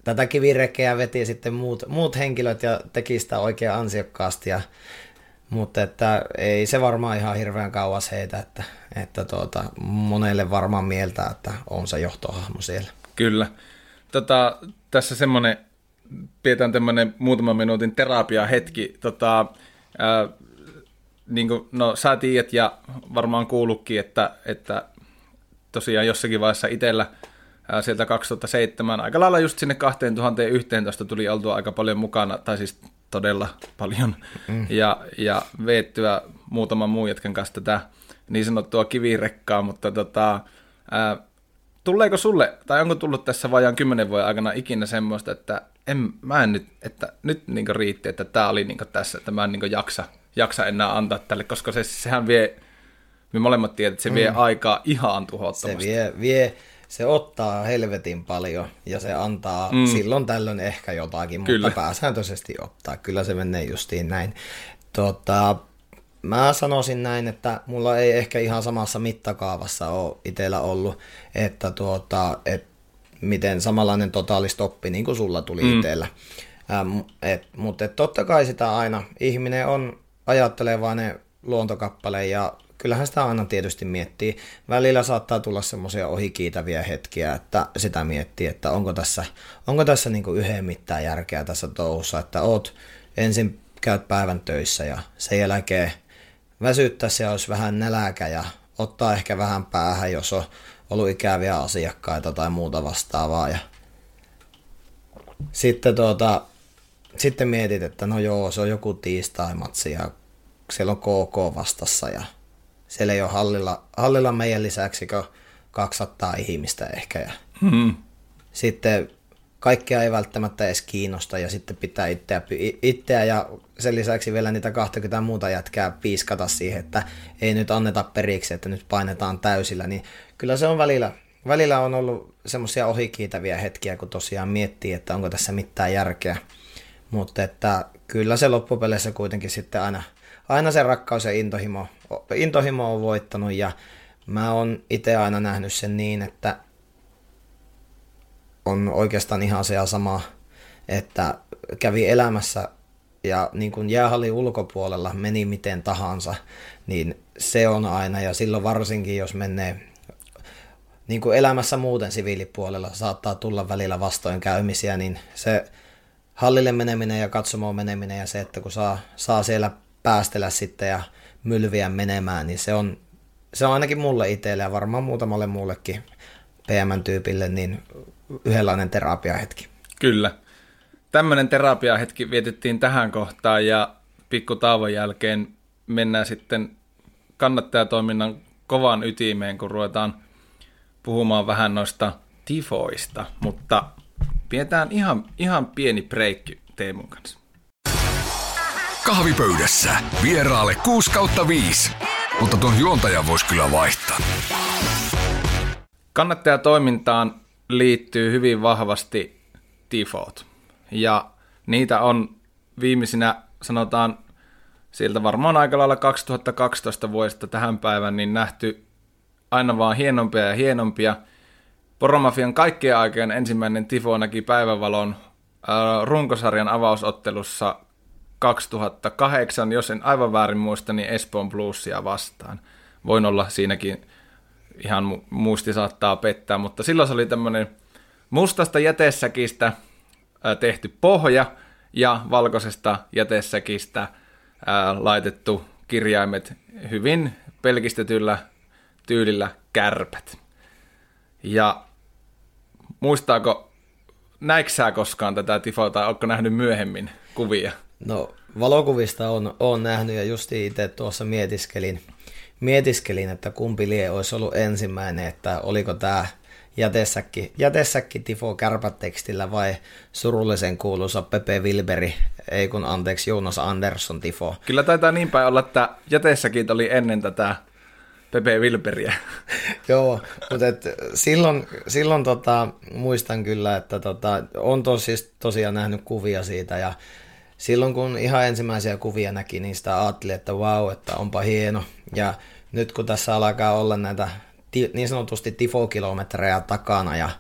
tätä kivirekeä veti sitten muut, muut henkilöt ja teki sitä oikein ansiokkaasti. Ja, mutta että ei se varmaan ihan hirveän kauas heitä, että, että tuota, monelle varmaan mieltä, että on se johtohahmo siellä. Kyllä. Tota, tässä semmoinen, pidetään tämmöinen muutaman minuutin terapia hetki. Tota, ää, niin kuin, no sä tiedät ja varmaan kuullutkin, että, että tosiaan jossakin vaiheessa itsellä sieltä 2007 aika lailla just sinne 2011 tuli oltua aika paljon mukana, tai siis todella paljon, mm. ja, ja veettyä muutaman muun jätkän kanssa tätä niin sanottua kivirekkaa, mutta tota, ää, tuleeko sulle, tai onko tullut tässä vajaan kymmenen vuoden aikana ikinä semmoista, että en, mä en nyt, että nyt niin riitti, että tämä oli niin tässä, että mä en niin jaksa, jaksa enää antaa tälle, koska se, sehän vie me molemmat tiedät, että se vie mm. aikaa ihan tuhottomasti. Se vie, vie, se ottaa helvetin paljon ja se antaa mm. silloin tällöin ehkä jotakin, Kyllä. mutta pääsääntöisesti ottaa. Kyllä se menee justiin näin. Tota, mä sanoisin näin, että mulla ei ehkä ihan samassa mittakaavassa ole itsellä ollut, että tuota, et miten samanlainen totaalistoppi niin kuin sulla tuli mm. itsellä. Ähm, et, mutta et totta kai sitä aina, ihminen on ajattelevainen luontokappale ja kyllähän sitä aina tietysti miettii. Välillä saattaa tulla semmoisia ohikiitäviä hetkiä, että sitä miettii, että onko tässä, onko tässä niin yhden mitään järkeä tässä touhussa, että oot ensin käyt päivän töissä ja sen jälkeen väsyttää se olisi vähän näläkä ja ottaa ehkä vähän päähän, jos on ollut ikäviä asiakkaita tai muuta vastaavaa. Ja sitten, tuota, sitten mietit, että no joo, se on joku tiistai-matsi ja siellä on KK vastassa ja siellä ei ole hallilla, hallilla meidän lisäksi 200 ihmistä ehkä. Ja hmm. Sitten kaikkea ei välttämättä edes kiinnosta ja sitten pitää itseä, itseä ja sen lisäksi vielä niitä 20 muuta jätkää piiskata siihen, että ei nyt anneta periksi, että nyt painetaan täysillä, niin kyllä se on välillä, välillä on ollut semmoisia ohikiitäviä hetkiä, kun tosiaan miettii, että onko tässä mitään järkeä, mutta että kyllä se loppupeleissä kuitenkin sitten aina, aina se rakkaus ja intohimo intohimo on voittanut ja mä oon itse aina nähnyt sen niin, että on oikeastaan ihan se sama, että kävi elämässä ja niin kuin jäähallin ulkopuolella meni miten tahansa, niin se on aina. Ja silloin varsinkin, jos menee niin kuin elämässä muuten siviilipuolella saattaa tulla välillä vastoinkäymisiä, niin se hallille meneminen ja katsomoon meneminen ja se, että kun saa, saa siellä päästellä sitten ja mylviä menemään, niin se on, se on ainakin mulle itselle ja varmaan muutamalle muullekin PM-tyypille niin yhdenlainen terapiahetki. Kyllä. Tämmöinen terapiahetki vietettiin tähän kohtaan ja pikku tauon jälkeen mennään sitten kannattajatoiminnan kovan ytimeen, kun ruvetaan puhumaan vähän noista tifoista, mutta pidetään ihan, ihan pieni breikki Teemun kanssa. Kahvipöydässä vieraalle 6 kautta 5, mutta tuon juontajan voisi kyllä vaihtaa. Kannattajatoimintaan liittyy hyvin vahvasti tifot. Ja niitä on viimeisinä, sanotaan sieltä varmaan aika lailla 2012 vuodesta tähän päivään, niin nähty aina vaan hienompia ja hienompia. Poromafian kaikkien aikojen ensimmäinen tifo näki päivävalon runkosarjan avausottelussa 2008, jos en aivan väärin muista, niin Espoon Bluesia vastaan. Voin olla siinäkin ihan muisti saattaa pettää, mutta silloin se oli tämmöinen mustasta jätesäkistä tehty pohja ja valkoisesta jätesäkistä laitettu kirjaimet hyvin pelkistetyllä tyylillä kärpät. Ja muistaako, näiksää koskaan tätä tifoa tai onko nähnyt myöhemmin kuvia? No valokuvista on, on nähnyt ja justi itse tuossa mietiskelin, mietiskelin, että kumpi lie olisi ollut ensimmäinen, että oliko tämä jätessäkki, jätessäkki tifo kärpätekstillä vai surullisen kuuluisa Pepe Wilberi, ei kun anteeksi Jonas Andersson tifo. Kyllä taitaa niin päin olla, että jätessäkin oli ennen tätä Pepe Wilberiä. Joo, mutta et silloin, silloin tota, muistan kyllä, että tota, on tos, siis tosiaan nähnyt kuvia siitä ja silloin kun ihan ensimmäisiä kuvia näki, niin sitä ajattelin, että vau, wow, että onpa hieno. Ja nyt kun tässä alkaa olla näitä niin sanotusti tifokilometrejä takana ja,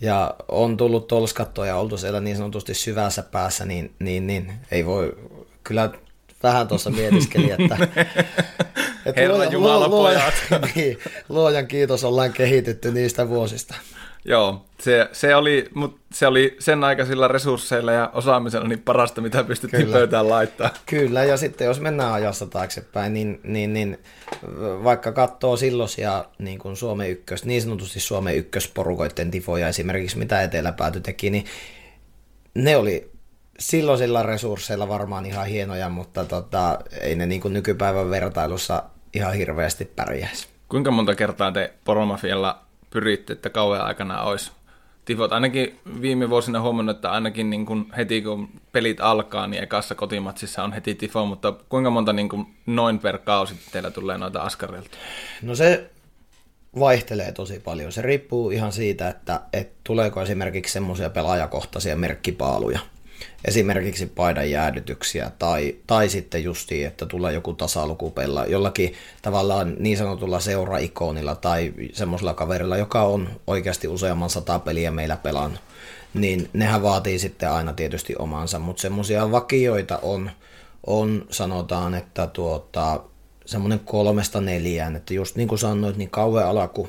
ja on tullut tolskattua ja oltu siellä niin sanotusti syvässä päässä, niin, niin, niin ei voi, kyllä vähän tuossa mietiskeli, että, että Herra luojan, Jumala, luojan, niin, luojan kiitos ollaan kehitytty niistä vuosista. Joo, se, se, oli, mut se oli sen aikaisilla resursseilla ja osaamisella niin parasta, mitä pystyttiin Kyllä. pöytään laittaa. Kyllä, ja sitten jos mennään ajassa taaksepäin, niin, niin, niin vaikka katsoo silloisia niin kuin Suomen ykkös, niin sanotusti Suomen ykkösporukoiden tifoja esimerkiksi, mitä Eteläpääty teki, niin ne oli silloisilla resursseilla varmaan ihan hienoja, mutta tota, ei ne niin kuin nykypäivän vertailussa ihan hirveästi pärjäisi. Kuinka monta kertaa te Poromafialla pyritte, että kauan aikana olisi tifot. Ainakin viime vuosina huomannut, että ainakin niin kuin heti kun pelit alkaa, niin ekassa kotimatsissa on heti tifo, mutta kuinka monta niin kuin noin per kausi teillä tulee noita askareilta? No se vaihtelee tosi paljon. Se riippuu ihan siitä, että, että tuleeko esimerkiksi semmoisia pelaajakohtaisia merkkipaaluja – esimerkiksi paidan jäädytyksiä tai, tai sitten justiin, että tulee joku tasalukupella jollakin tavallaan niin sanotulla seuraikonilla tai semmoisella kaverilla, joka on oikeasti useamman sata peliä meillä pelannut, niin nehän vaatii sitten aina tietysti omansa, mutta semmoisia vakioita on, on sanotaan, että tuota, semmoinen kolmesta neljään, että just niin kuin sanoit, niin kauan alaku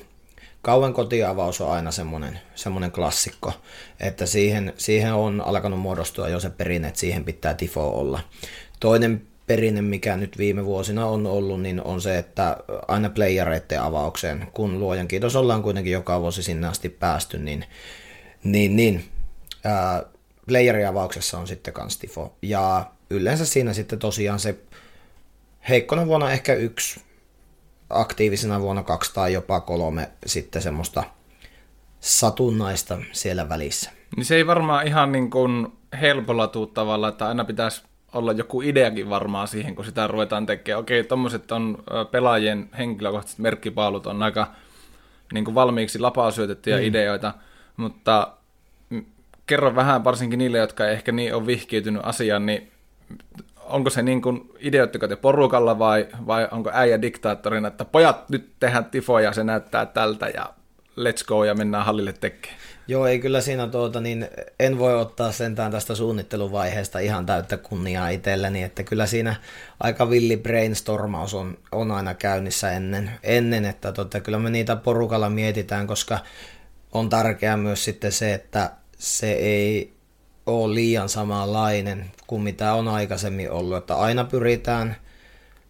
kauan kotiavaus on aina semmoinen, semmoinen klassikko, että siihen, siihen on alkanut muodostua jo se perinne, että siihen pitää tifo olla. Toinen perinne, mikä nyt viime vuosina on ollut, niin on se, että aina playereiden avaukseen, kun luojan kiitos ollaan kuitenkin joka vuosi sinne asti päästy, niin, niin, niin ää, on sitten kans tifo. Ja yleensä siinä sitten tosiaan se heikkona vuonna ehkä yksi aktiivisena vuonna kaksi tai jopa kolme sitten semmoista satunnaista siellä välissä. Niin se ei varmaan ihan niin kuin helpolla tuu tavalla, että aina pitäisi olla joku ideakin varmaan siihen, kun sitä ruvetaan tekemään. Okei, tuommoiset on pelaajien henkilökohtaiset merkkipaalut on aika niin kuin valmiiksi lapaa syötettyjä mm. ideoita, mutta kerro vähän varsinkin niille, jotka ei ehkä niin ole vihkiytynyt asiaan, niin onko se niin kuin ideoitteko te porukalla vai, vai onko äijä diktaattorina, että pojat nyt tehdään tifoja, se näyttää tältä ja let's go ja mennään hallille tekemään? Joo, ei kyllä siinä tuota, niin en voi ottaa sentään tästä suunnitteluvaiheesta ihan täyttä kunniaa itselleni, että kyllä siinä aika villi brainstormaus on, on aina käynnissä ennen, ennen että tota, kyllä me niitä porukalla mietitään, koska on tärkeää myös sitten se, että se ei ole liian samanlainen kuin mitä on aikaisemmin ollut, että aina pyritään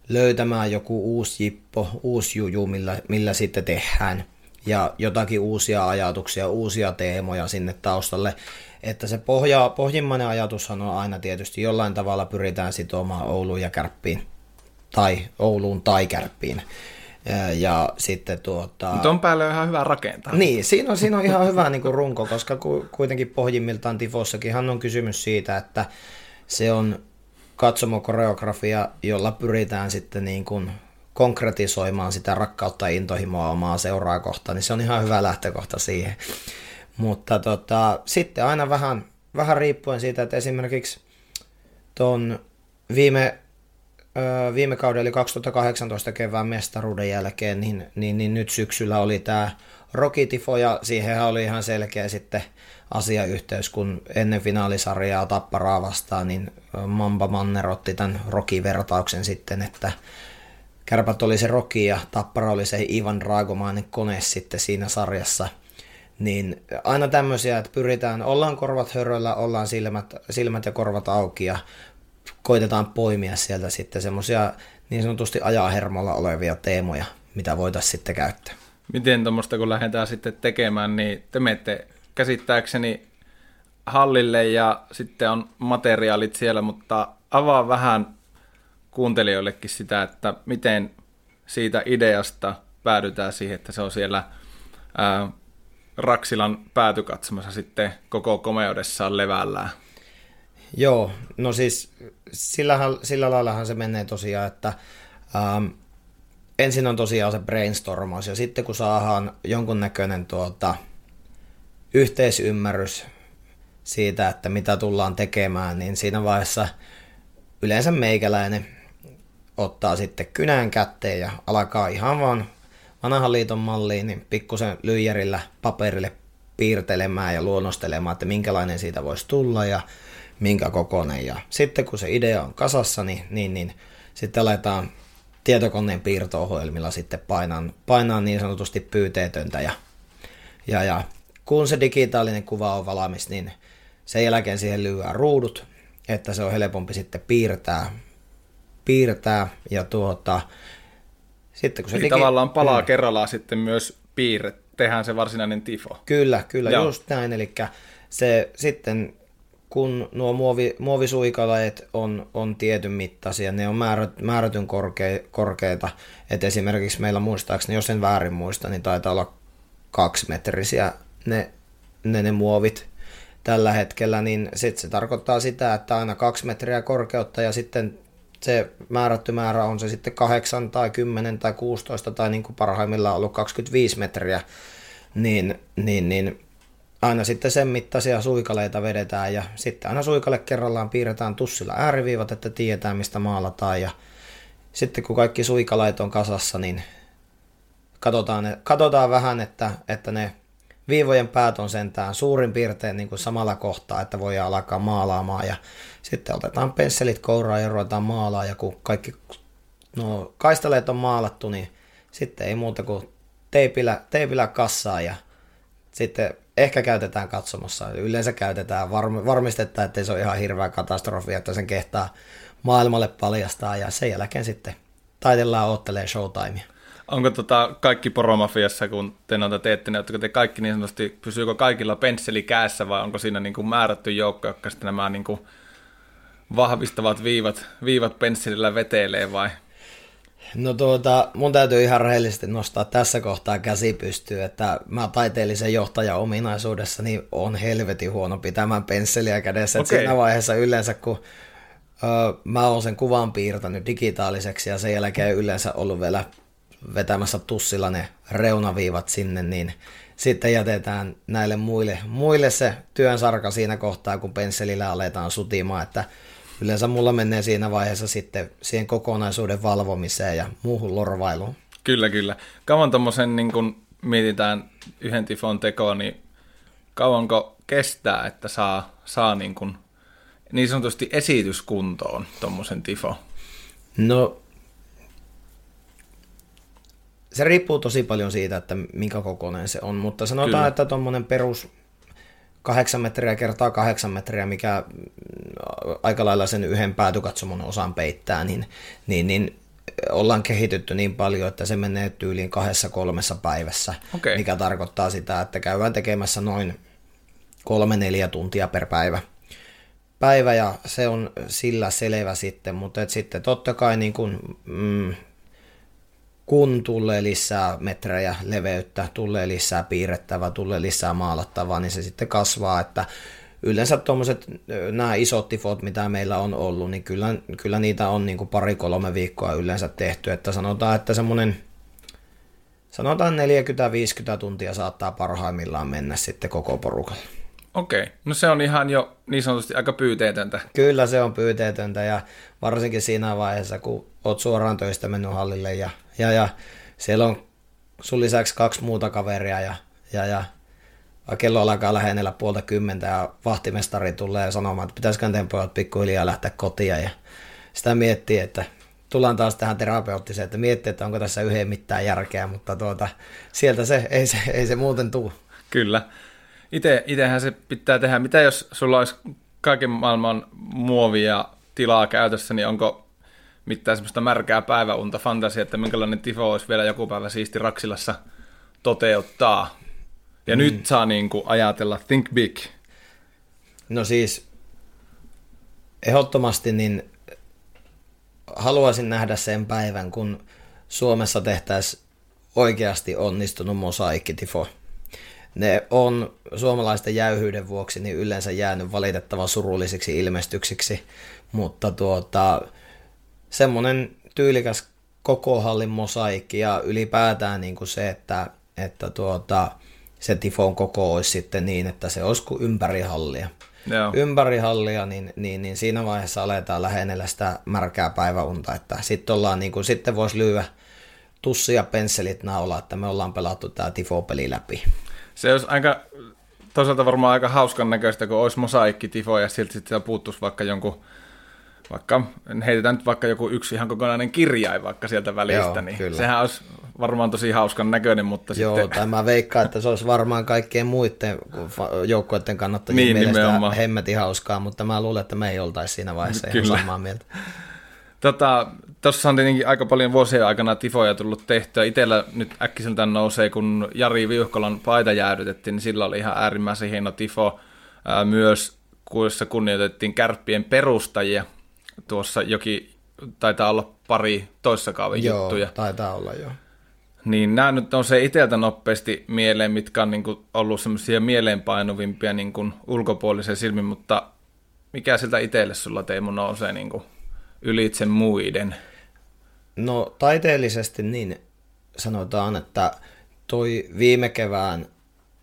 löytämään joku uusi jippo, uusi juju, millä, millä sitten tehdään ja jotakin uusia ajatuksia, uusia teemoja sinne taustalle. Että se pohja, pohjimmainen ajatushan on aina tietysti jollain tavalla pyritään sitomaan Ouluun ja Kärppiin tai Ouluun tai Kärppiin. Ja sitten tuota... Mutta on päälle ihan hyvä rakentaa. Niin, siinä on, siinä on ihan hyvä niin kuin runko, koska kuitenkin pohjimmiltaan Tifossakin on kysymys siitä, että se on katsomokoreografia, jolla pyritään sitten niin kuin konkretisoimaan sitä rakkautta ja intohimoa omaa seuraa kohtaan, niin se on ihan hyvä lähtökohta siihen. Mutta tota, sitten aina vähän, vähän riippuen siitä, että esimerkiksi tuon viime viime kauden eli 2018 kevään mestaruuden jälkeen, niin, niin, niin nyt syksyllä oli tämä Rokitifo ja siihen oli ihan selkeä sitten asiayhteys, kun ennen finaalisarjaa Tapparaa vastaan, niin Mamba Manner otti tämän Roki-vertauksen sitten, että Kärpät oli se Roki ja Tappara oli se Ivan Dragomainen kone sitten siinä sarjassa. Niin aina tämmöisiä, että pyritään, ollaan korvat höröllä, ollaan silmät, silmät ja korvat auki ja koitetaan poimia sieltä sitten semmoisia niin sanotusti ajahermolla olevia teemoja, mitä voitaisiin sitten käyttää. Miten tuommoista kun lähdetään sitten tekemään, niin te menette käsittääkseni hallille ja sitten on materiaalit siellä, mutta avaa vähän kuuntelijoillekin sitä, että miten siitä ideasta päädytään siihen, että se on siellä ää, Raksilan päätykatsomassa sitten koko komeudessaan levällään. Joo, no siis sillähän, sillä laillahan se menee tosiaan, että ähm, ensin on tosiaan se brainstormaus ja sitten kun saadaan jonkunnäköinen tuota, yhteisymmärrys siitä, että mitä tullaan tekemään, niin siinä vaiheessa yleensä meikäläinen ottaa sitten kynän kätteen ja alkaa ihan vaan vanhan liiton malliin, niin pikkusen lyijärillä paperille piirtelemään ja luonnostelemaan, että minkälainen siitä voisi tulla ja minkä kokoinen. Ja sitten kun se idea on kasassa, niin, niin, niin sitten aletaan tietokoneen piirto-ohjelmilla sitten painaa, painaa niin sanotusti pyyteetöntä. Ja, ja, ja kun se digitaalinen kuva on valmis, niin sen jälkeen siihen lyödään ruudut, että se on helpompi sitten piirtää, piirtää ja tuota, sitten kun se digi... tavallaan palaa mm. kerrallaan sitten myös piirre, tehdään se varsinainen tifo. Kyllä, kyllä, Joo. just näin, eli se sitten kun nuo muovi, muovisuikaleet on, on tietyn mittaisia, ne on määrät, määrätyn korke, korkeita, että esimerkiksi meillä muistaakseni, jos en väärin muista, niin taitaa olla kaksimetrisiä ne, ne, ne muovit tällä hetkellä, niin sitten se tarkoittaa sitä, että aina kaksi metriä korkeutta ja sitten se määrätty määrä on se sitten 8 tai 10 tai 16 tai niin kuin parhaimmillaan ollut 25 metriä, niin, niin, niin aina sitten sen mittaisia suikaleita vedetään ja sitten aina suikalle kerrallaan piirretään tussilla ääriviivat, että tiedetään mistä maalataan. Ja sitten kun kaikki suikalait on kasassa, niin katsotaan, katsotaan vähän, että, että ne viivojen päät on sentään suurin piirtein niin kuin samalla kohtaa, että voi alkaa maalaamaan. Ja sitten otetaan pensselit kouraan ja ruvetaan maalaa. Ja kun kaikki no, kaistaleet on maalattu, niin sitten ei muuta kuin teipillä, teipillä kassaa ja sitten ehkä käytetään katsomassa. Yleensä käytetään, varm, varmistetaan, että se ole ihan hirveä katastrofi, että sen kehtaa maailmalle paljastaa ja sen jälkeen sitten taitellaan oottelee showtimea. Onko tota kaikki poromafiassa, kun te noita teette, niin te kaikki niin sanotusti, pysyykö kaikilla pensseli käessä vai onko siinä niin kuin määrätty joukko, jotka sitten nämä niin kuin vahvistavat viivat, viivat pensselillä vetelee vai? No tuota, mun täytyy ihan rehellisesti nostaa tässä kohtaa käsi pystyyn, että mä taiteellisen johtajan ominaisuudessa niin on helvetin huono pitämään pensseliä kädessä. Okay. Siinä vaiheessa yleensä, kun ö, mä oon sen kuvan piirtänyt digitaaliseksi ja sen jälkeen yleensä ollut vielä vetämässä tussilla ne reunaviivat sinne, niin sitten jätetään näille muille, muille se työn sarka siinä kohtaa, kun pensselillä aletaan sutimaan, että yleensä mulla menee siinä vaiheessa sitten siihen kokonaisuuden valvomiseen ja muuhun lorvailuun. Kyllä, kyllä. Kauan tuommoisen, niin kun mietitään yhden tifon tekoa, niin kauanko kestää, että saa, saa niin, kun, niin sanotusti esityskuntoon tuommoisen tifo? No se riippuu tosi paljon siitä, että minkä kokoinen se on, mutta sanotaan, Kyllä. että tuommoinen perus 8 metriä kertaa 8 metriä, mikä aika lailla sen yhden päätykatsomon osan peittää, niin, niin, niin ollaan kehitytty niin paljon, että se menee tyyliin kahdessa kolmessa päivässä, okay. mikä tarkoittaa sitä, että käydään tekemässä noin kolme neljä tuntia per päivä. Päivä ja se on sillä selvä sitten, mutta et sitten totta kai niin kun, mm, kun tulee lisää metrejä leveyttä, tulee lisää piirrettävää, tulee lisää maalattavaa, niin se sitten kasvaa, että yleensä tuommoiset nämä isot tifot, mitä meillä on ollut, niin kyllä, kyllä niitä on niin kuin pari-kolme viikkoa yleensä tehty, että sanotaan, että semmoinen sanotaan 40-50 tuntia saattaa parhaimmillaan mennä sitten koko porukalla. Okei, no se on ihan jo niin sanotusti aika pyyteetöntä. Kyllä se on pyyteetöntä ja varsinkin siinä vaiheessa, kun oot suoraan töistä mennyt hallille ja, ja, ja siellä on sun lisäksi kaksi muuta kaveria ja, ja, ja kello alkaa lähennellä puolta kymmentä ja vahtimestari tulee sanomaan, että pitäisikö teidän pojat pikkuhiljaa lähteä kotiin ja sitä miettii, että tullaan taas tähän terapeuttiseen, että miettii, että onko tässä yhden mitään järkeä, mutta tuota, sieltä se ei, se, ei se muuten tule. Kyllä. Ite, itehän se pitää tehdä. Mitä jos sulla olisi kaiken maailman muovia tilaa käytössä, niin onko mitään semmoista märkää päiväunta fantasia, että minkälainen tifo olisi vielä joku päivä siisti Raksilassa toteuttaa? Ja mm. nyt saa niin kuin ajatella think big. No siis ehdottomasti niin haluaisin nähdä sen päivän, kun Suomessa tehtäisiin oikeasti onnistunut mosaikkitifo. Ne on suomalaisten jäyhyyden vuoksi niin yleensä jäänyt valitettavan surullisiksi ilmestyksiksi, mutta tuota, semmoinen tyylikäs koko hallin mosaikki ja ylipäätään niin kuin se, että, että tuota, se tifon koko olisi sitten niin, että se olisi kuin ympäri hallia. Joo. ympäri hallia, niin, niin, niin, siinä vaiheessa aletaan lähennellä sitä märkää päiväunta, että sitten, ollaan, niin kuin, sitten voisi lyödä tussi ja pensselit naulaa, että me ollaan pelattu tämä tifo-peli läpi. Se olisi aika, toisaalta varmaan aika hauskan näköistä, kun olisi mosaikki tifo ja silti sitten puuttuisi vaikka jonkun vaikka heitetään nyt vaikka joku yksi ihan kokonainen kirjain vaikka sieltä välistä, Joo, niin kyllä. sehän olisi varmaan tosi hauskan näköinen, mutta Joo, sitten... tai mä veikkaan, että se olisi varmaan kaikkien muiden joukkueiden kannattajien niin, mielestä nimenomaan. hemmetin hauskaa, mutta mä luulen, että me ei oltaisi siinä vaiheessa Kyllä. ihan samaa mieltä. Tota, Tuossa on tietenkin aika paljon vuosien aikana tifoja tullut tehtyä. Itellä nyt äkkiseltään nousee, kun Jari Viuhkolan paita jäädytettiin, niin sillä oli ihan äärimmäisen hieno tifo. Ää, myös kuissa kunnioitettiin kärppien perustajia. Tuossa jokin taitaa olla pari toissakauden joo, juttuja. taitaa olla joo. Niin nämä nyt on se itseltä nopeasti mieleen, mitkä on niin kuin ollut semmoisia mieleenpainuvimpia niin kuin ulkopuolisen silmin, mutta mikä siltä itselle sulla Teemu nousee niin kuin ylitse muiden? No taiteellisesti niin sanotaan, että toi viime kevään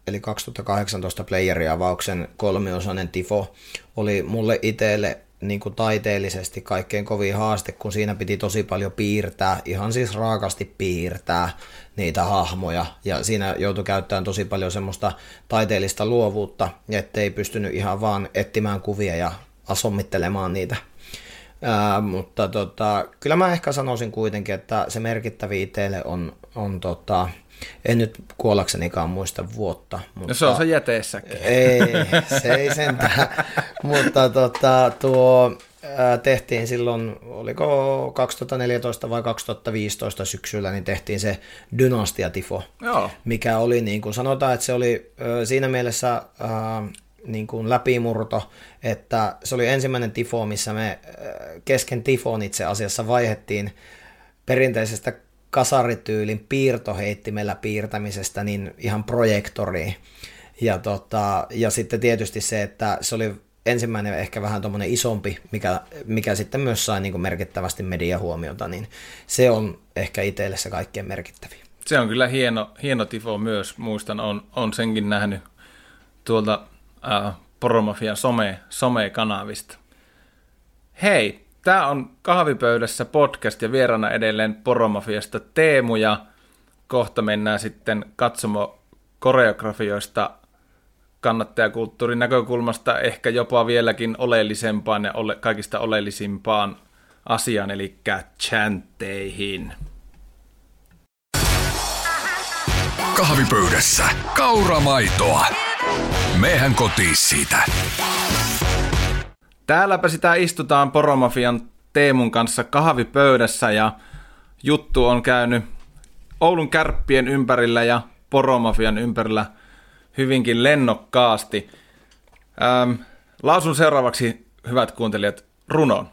eli 2018 playeriavauksen kolmiosainen tifo oli mulle itselle niin kuin taiteellisesti kaikkein kovin haaste, kun siinä piti tosi paljon piirtää, ihan siis raakasti piirtää niitä hahmoja, ja siinä joutui käyttämään tosi paljon semmoista taiteellista luovuutta, ettei pystynyt ihan vaan etsimään kuvia ja asommittelemaan niitä. Ää, mutta tota, kyllä mä ehkä sanoisin kuitenkin, että se merkittävi itselle on, on tota, en nyt kuollaksenikaan muista vuotta. Mutta... No se on se jäteessäkin. Ei, se ei sentään. mutta tota, tuo tehtiin silloin, oliko 2014 vai 2015 syksyllä, niin tehtiin se Dynastia-tifo, Joo. mikä oli niin kuin sanotaan, että se oli siinä mielessä niin kuin läpimurto, että se oli ensimmäinen tifo, missä me kesken tifon itse asiassa vaihettiin perinteisestä kasarityylin piirtoheittimellä piirtämisestä niin ihan projektoriin. Ja, tota, ja sitten tietysti se, että se oli ensimmäinen ehkä vähän tuommoinen isompi, mikä, mikä sitten myös sai niin kuin merkittävästi mediahuomiota, niin se on ehkä itselle se kaikkein merkittävin. Se on kyllä hieno, hieno tifo myös, muistan, on, on senkin nähnyt tuolta äh, Poromafian some, some-kanavista. Hei, Tämä on Kahvipöydässä podcast ja vieraana edelleen Poromafiasta Teemu ja kohta mennään sitten katsomo koreografioista kannattajakulttuurin näkökulmasta ehkä jopa vieläkin oleellisempaan ja ole, kaikista oleellisimpaan asiaan, eli chantteihin. Kahvipöydässä kauramaitoa. Mehän kotiin siitä. Täälläpä sitä istutaan Poromafian Teemun kanssa kahvipöydässä ja juttu on käynyt Oulun kärppien ympärillä ja Poromafian ympärillä hyvinkin lennokkaasti. Ähm, lausun seuraavaksi, hyvät kuuntelijat, runon.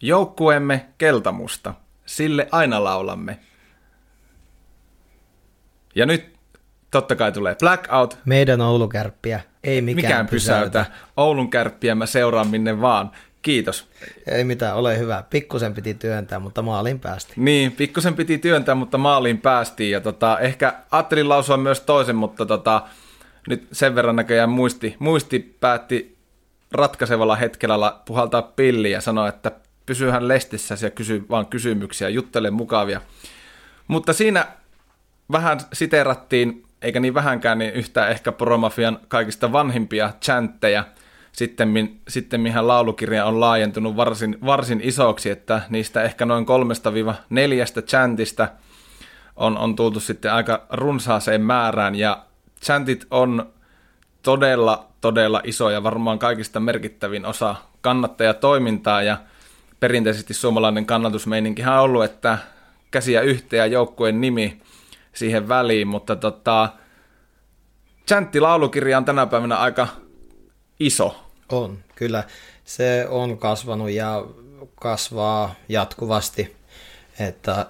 Joukkueemme keltamusta, sille aina laulamme. Ja nyt totta kai tulee Blackout. Meidän Oulukärppiä ei mikään, mikään pysäytä. pysäytä. Oulun kärppiä mä seuraan minne vaan. Kiitos. Ei mitään, ole hyvä. Pikkusen piti työntää, mutta maaliin päästiin. Niin, pikkusen piti työntää, mutta maaliin päästiin. Ja tota, ehkä ajattelin lausua myös toisen, mutta tota, nyt sen verran näköjään muisti, muisti päätti ratkaisevalla hetkellä puhaltaa pilliä ja sanoa, että pysyhän lestissä ja kysy vaan kysymyksiä, juttele mukavia. Mutta siinä vähän siteerattiin eikä niin vähänkään, niin yhtä ehkä Poromafian kaikista vanhimpia chantteja. Sitten, sitten mihän laulukirja on laajentunut varsin, varsin isoksi, että niistä ehkä noin kolmesta viiva neljästä chantista on, on tultu sitten aika runsaaseen määrään, ja chantit on todella, todella iso ja varmaan kaikista merkittävin osa kannattajatoimintaa, ja perinteisesti suomalainen kannatusmeininkihän on ollut, että käsiä yhteen ja joukkueen nimi siihen väliin, mutta tota, Chantti laulukirja on tänä päivänä aika iso. On, kyllä. Se on kasvanut ja kasvaa jatkuvasti. Että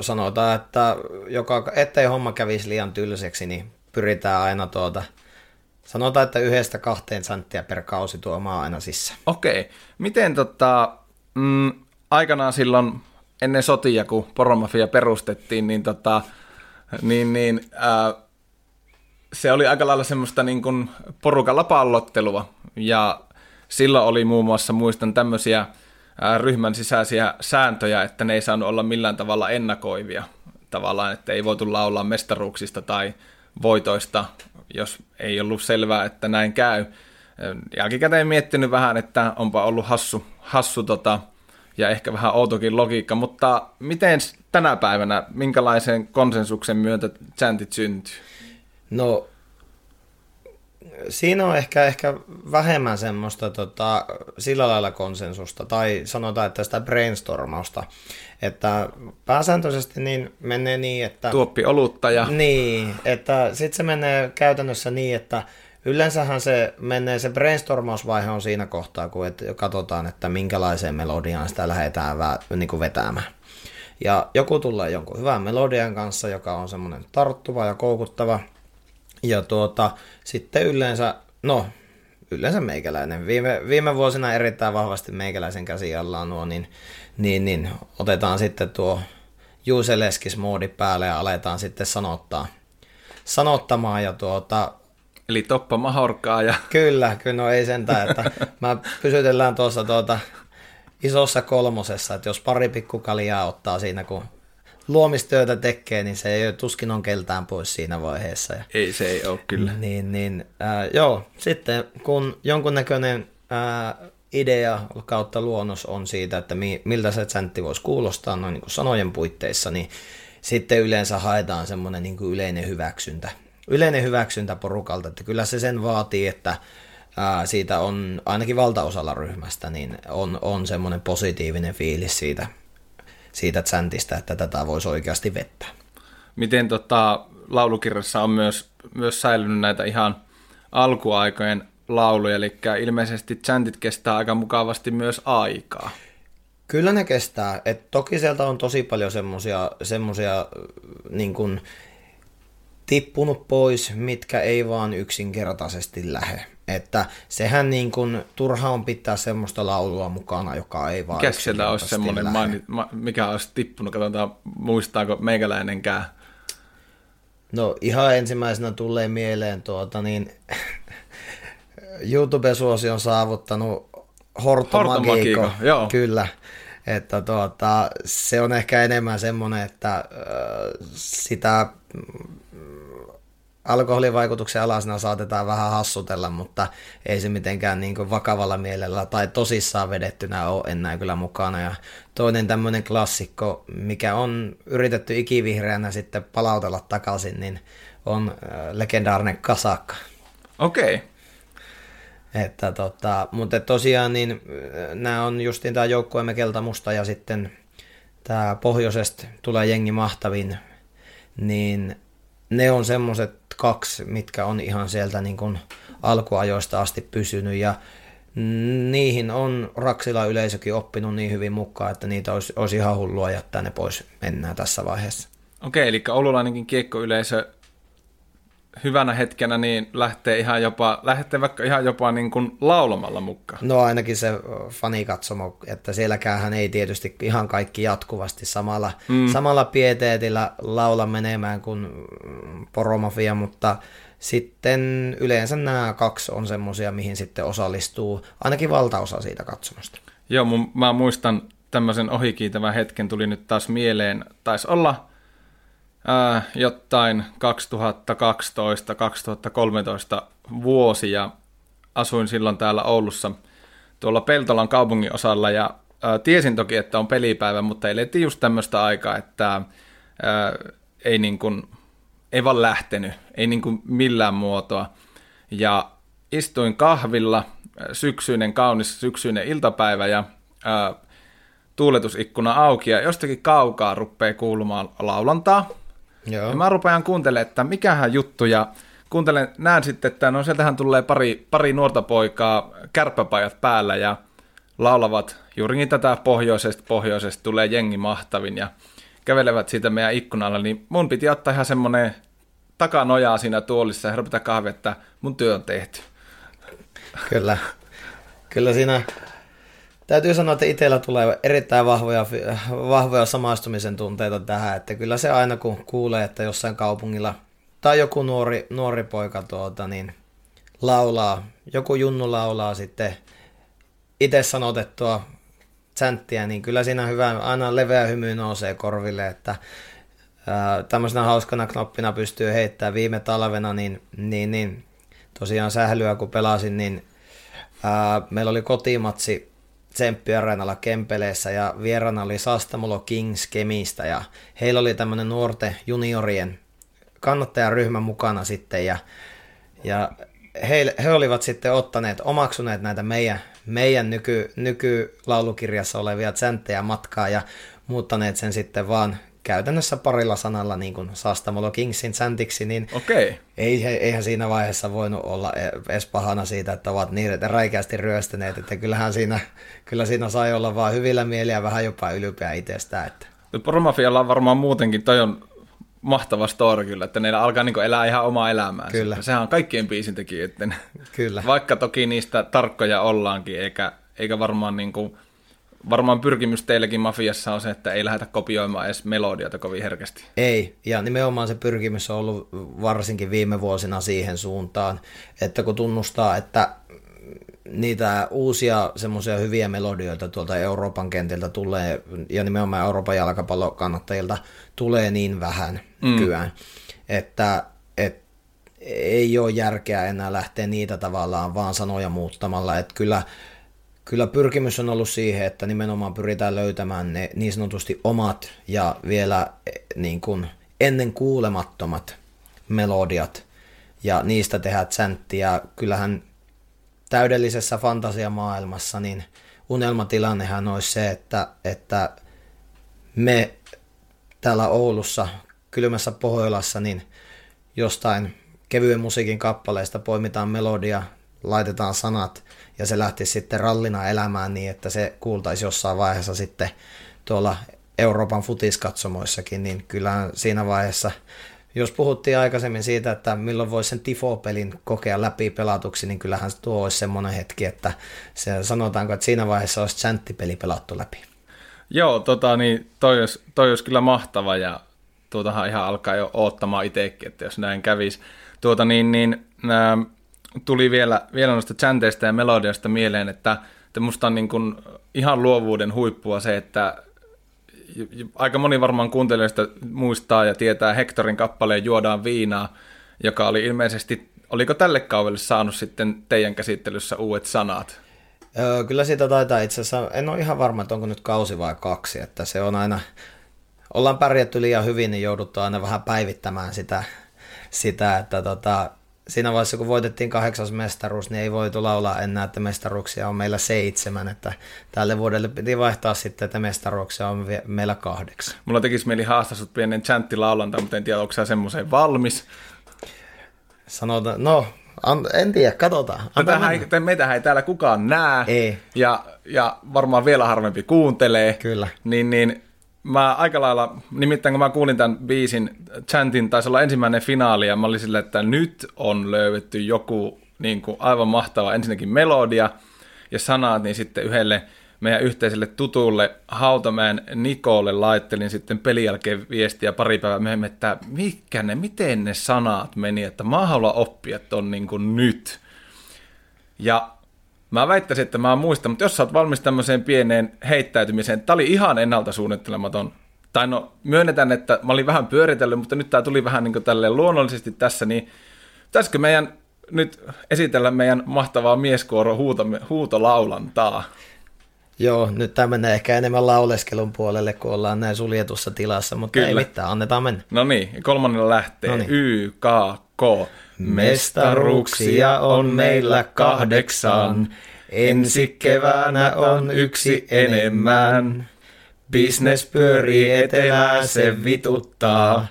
sanotaan, että joka, ettei homma kävisi liian tylsäksi, niin pyritään aina tuota, sanotaan, että yhdestä kahteen senttiä per kausi tuomaan aina sisään. Okei. Miten tota, mm, aikanaan silloin ennen sotia, kun Poromafia perustettiin, niin, tota, niin, niin ää, se oli aika lailla semmoista niin kuin porukalla pallottelua. Ja silloin oli muun muassa, muistan tämmöisiä ryhmän sisäisiä sääntöjä, että ne ei saanut olla millään tavalla ennakoivia. Tavallaan, että ei voitu laulaa mestaruuksista tai voitoista, jos ei ollut selvää, että näin käy. Jälkikäteen miettinyt vähän, että onpa ollut hassu, hassu tota, ja ehkä vähän outokin logiikka, mutta miten tänä päivänä, minkälaisen konsensuksen myötä chantit syntyy? No siinä on ehkä, ehkä vähemmän semmoista tota, sillä lailla konsensusta, tai sanotaan, että sitä brainstormausta, että pääsääntöisesti niin menee niin, että... Tuoppi olutta ja... Niin, että sitten se menee käytännössä niin, että yleensähän se menee, se brainstormausvaihe on siinä kohtaa, kun et, katsotaan, että minkälaiseen melodiaan sitä lähdetään vä, niin kuin vetämään. Ja joku tulee jonkun hyvän melodian kanssa, joka on semmoinen tarttuva ja koukuttava, ja tuota, sitten yleensä, no yleensä meikäläinen. Viime, viime vuosina erittäin vahvasti meikäläisen käsi alla on nuo, niin, niin, niin otetaan sitten tuo Juuseleskis moodi päälle ja aletaan sitten sanottaa, sanottamaan ja tuota, Eli toppa mahorkaa ja... Kyllä, kyllä no ei sentään, että mä pysytellään tuossa tuota isossa kolmosessa, että jos pari pikkukaljaa ottaa siinä, kun luomistyötä tekee, niin se ei tuskin on keltään pois siinä vaiheessa. Ja, ei, se ei ole kyllä. Niin, niin äh, joo, sitten kun jonkunnäköinen äh, idea kautta luonnos on siitä, että mi, miltä se chantti voisi kuulostaa noin niin kuin sanojen puitteissa, niin sitten yleensä haetaan semmoinen niin kuin yleinen hyväksyntä. Yleinen hyväksyntä porukalta, että kyllä se sen vaatii, että ää, siitä on ainakin valtaosalla ryhmästä, niin on, on semmoinen positiivinen fiilis siitä, siitä säntistä, että tätä voisi oikeasti vettää. Miten tota, laulukirjassa on myös, myös säilynyt näitä ihan alkuaikojen lauluja, eli ilmeisesti chantit kestää aika mukavasti myös aikaa. Kyllä ne kestää. Et toki sieltä on tosi paljon semmosia niin kun, tippunut pois, mitkä ei vaan yksinkertaisesti lähe. Että sehän niin kuin, turha on pitää semmoista laulua mukana, joka ei vaan Mikä siellä olisi semmoinen, mainit, mikä olisi tippunut, katsotaan muistaako meikäläinenkään. No ihan ensimmäisenä tulee mieleen tuota niin, YouTube-suosi on saavuttanut Horto Magico. Joo. Kyllä. Että tuota, se on ehkä enemmän semmoinen, että äh, sitä alkoholivaikutuksen alasena saatetaan vähän hassutella, mutta ei se mitenkään niin kuin vakavalla mielellä tai tosissaan vedettynä ole enää kyllä mukana. Ja toinen tämmöinen klassikko, mikä on yritetty ikivihreänä sitten palautella takaisin, niin on äh, legendaarinen kasakka. Okei. Okay. Että tota, mutta tosiaan niin äh, nämä on justiin tämä joukkueemme Kelta Musta ja sitten tämä pohjoisesta tulee jengi mahtavin, niin ne on semmoiset kaksi, mitkä on ihan sieltä niin kuin alkuajoista asti pysynyt ja niihin on Raksila yleisökin oppinut niin hyvin mukaan, että niitä olisi, olisi ihan hullua jättää ne pois mennään tässä vaiheessa. Okei, eli oululainenkin kiekkoyleisö hyvänä hetkenä niin lähtee ihan jopa, lähtee vaikka ihan jopa niin kuin laulamalla mukaan. No ainakin se fanikatsomo, että sielläkään ei tietysti ihan kaikki jatkuvasti samalla, mm. samalla pieteetillä laula menemään kuin poromafia, mutta sitten yleensä nämä kaksi on semmoisia, mihin sitten osallistuu ainakin valtaosa siitä katsomosta. Joo, mun, mä muistan tämmöisen ohikiitävän hetken tuli nyt taas mieleen. Taisi olla äh, jotain 2012-2013 vuosi ja asuin silloin täällä Oulussa tuolla Peltolan kaupungin osalla ja äh, tiesin toki, että on pelipäivä, mutta elettiin just tämmöistä aikaa, että äh, ei, niin kuin, ei vaan lähtenyt, ei niin kuin millään muotoa. Ja istuin kahvilla, syksyinen, kaunis syksyinen iltapäivä ja äh, tuuletusikkuna auki ja jostakin kaukaa rupeaa kuulumaan laulantaa. Joo. Ja mä rupean kuuntelemaan, että mikähän juttu, ja kuuntelen, näen sitten, että no sieltähän tulee pari, pari nuorta poikaa kärppäpajat päällä, ja laulavat juurikin tätä pohjoisesta, pohjoisesta tulee jengi mahtavin ja kävelevät siitä meidän ikkunalla, niin mun piti ottaa ihan semmoinen takanojaa siinä tuolissa ja rupeta kahvi, että mun työ on tehty. Kyllä. Kyllä siinä täytyy sanoa, että itsellä tulee erittäin vahvoja, vahvoja samaistumisen tunteita tähän, että kyllä se aina kun kuulee, että jossain kaupungilla tai joku nuori, nuori poika tuota, niin laulaa, joku junnu laulaa sitten itse sanotettua sänttiä, niin kyllä siinä hyvä, aina leveä hymy nousee korville, että tämmöisenä hauskana knoppina pystyy heittämään viime talvena, niin, niin, niin tosiaan sählyä kun pelasin, niin ää, meillä oli kotimatsi Tsemppi-areenalla Kempeleessä ja vierana oli Sastamulo Kings Kemistä ja heillä oli tämmöinen nuorten juniorien kannattajaryhmä mukana sitten ja, ja he, he olivat sitten ottaneet, omaksuneet näitä meidän, meidän nyky, nykylaulukirjassa olevia tsenttejä matkaa ja muuttaneet sen sitten vaan käytännössä parilla sanalla niin kuin Sastamolo Kingsin säntiksi, niin okay. ei, eihän siinä vaiheessa voinut olla edes pahana siitä, että ovat niin räikeästi ryöstäneet, että kyllähän siinä, kyllä siinä sai olla vaan hyvillä mieliä vähän jopa ylpeä itsestään. Että. Promafialla on varmaan muutenkin, toi on mahtava story kyllä, että ne alkaa niin elää ihan omaa elämää. Kyllä. Sehän on kaikkien biisintekijöiden. Kyllä. Vaikka toki niistä tarkkoja ollaankin, eikä, eikä varmaan niin kuin, varmaan pyrkimys teillekin mafiassa on se, että ei lähdetä kopioimaan edes melodioita kovin herkästi. Ei, ja nimenomaan se pyrkimys on ollut varsinkin viime vuosina siihen suuntaan, että kun tunnustaa, että niitä uusia semmoisia hyviä melodioita tuolta Euroopan kentiltä tulee, ja nimenomaan Euroopan jalkapallokannattajilta tulee niin vähän mm. kyään, että et, ei ole järkeä enää lähteä niitä tavallaan vaan sanoja muuttamalla, että kyllä kyllä pyrkimys on ollut siihen, että nimenomaan pyritään löytämään ne niin sanotusti omat ja vielä eh, niin kuin ennen kuulemattomat melodiat ja niistä tehdään sänttiä. Kyllähän täydellisessä fantasiamaailmassa niin unelmatilannehan olisi se, että, että me täällä Oulussa, kylmässä Pohjolassa, niin jostain kevyen musiikin kappaleista poimitaan melodia, laitetaan sanat ja se lähti sitten rallina elämään niin, että se kuultaisi jossain vaiheessa sitten tuolla Euroopan futiskatsomoissakin, niin kyllä siinä vaiheessa, jos puhuttiin aikaisemmin siitä, että milloin voisi sen Tifo-pelin kokea läpi pelatuksi, niin kyllähän tuo olisi semmoinen hetki, että se, sanotaanko, että siinä vaiheessa olisi chanttipeli pelattu läpi. Joo, tota, niin toi, olisi, toi olisi kyllä mahtava ja tuotahan ihan alkaa jo oottamaan itsekin, että jos näin kävisi. Tuota, niin, niin, nää, tuli vielä, vielä noista chanteista ja melodiasta mieleen, että, että musta on niin kuin ihan luovuuden huippua se, että aika moni varmaan kuuntelijoista muistaa ja tietää Hectorin kappaleen Juodaan viinaa, joka oli ilmeisesti, oliko tälle kaudelle saanut sitten teidän käsittelyssä uudet sanat? Öö, kyllä siitä taitaa itse asiassa, en ole ihan varma, että onko nyt kausi vai kaksi, että se on aina, ollaan pärjätty liian hyvin, niin jouduttu aina vähän päivittämään sitä, sitä että tota, siinä vaiheessa, kun voitettiin kahdeksas mestaruus, niin ei voitu laulaa enää, että mestaruuksia on meillä seitsemän, että tälle vuodelle piti vaihtaa sitten, että mestaruuksia on meillä kahdeksan. Mulla tekisi mieli haastaa sut pienen chanttilaulanta, mutta en tiedä, onko sä semmoiseen valmis. Sanotaan, no, en tiedä, katsotaan. Meitähän ei, meitähän ei täällä kukaan näe. Ei. Ja, ja varmaan vielä harvempi kuuntelee. Kyllä. Niin, niin mä aika lailla, nimittäin kun mä kuulin tämän biisin, chantin taisi olla ensimmäinen finaali, ja mä olin silleen, että nyt on löydetty joku niin kuin aivan mahtava ensinnäkin melodia ja sanat, niin sitten yhdelle meidän yhteiselle tutulle Hautamäen Nikolle laittelin sitten pelin jälkeen viestiä pari päivää myöhemmin, että mitkä ne, miten ne sanat meni, että mä haluan oppia ton niin kuin nyt. Ja Mä väittäisin, että mä muistan, mutta jos sä oot valmis tämmöiseen pieneen heittäytymiseen, tää oli ihan ennalta suunnittelematon. Tai no, myönnetään, että mä olin vähän pyöritellyt, mutta nyt tää tuli vähän niin tälleen luonnollisesti tässä, niin pitäisikö meidän nyt esitellä meidän mahtavaa mieskuoro huuto, huutolaulantaa? Joo, nyt tämä menee ehkä enemmän lauleskelun puolelle, kun ollaan näin suljetussa tilassa, mutta Kyllä. ei mitään, annetaan mennä. No niin, kolmannella lähtee. Noniin. Y, K, K. Mestaruuksia on meillä kahdeksan, ensi keväänä on yksi enemmän. Business pyörii etelää, se vituttaa,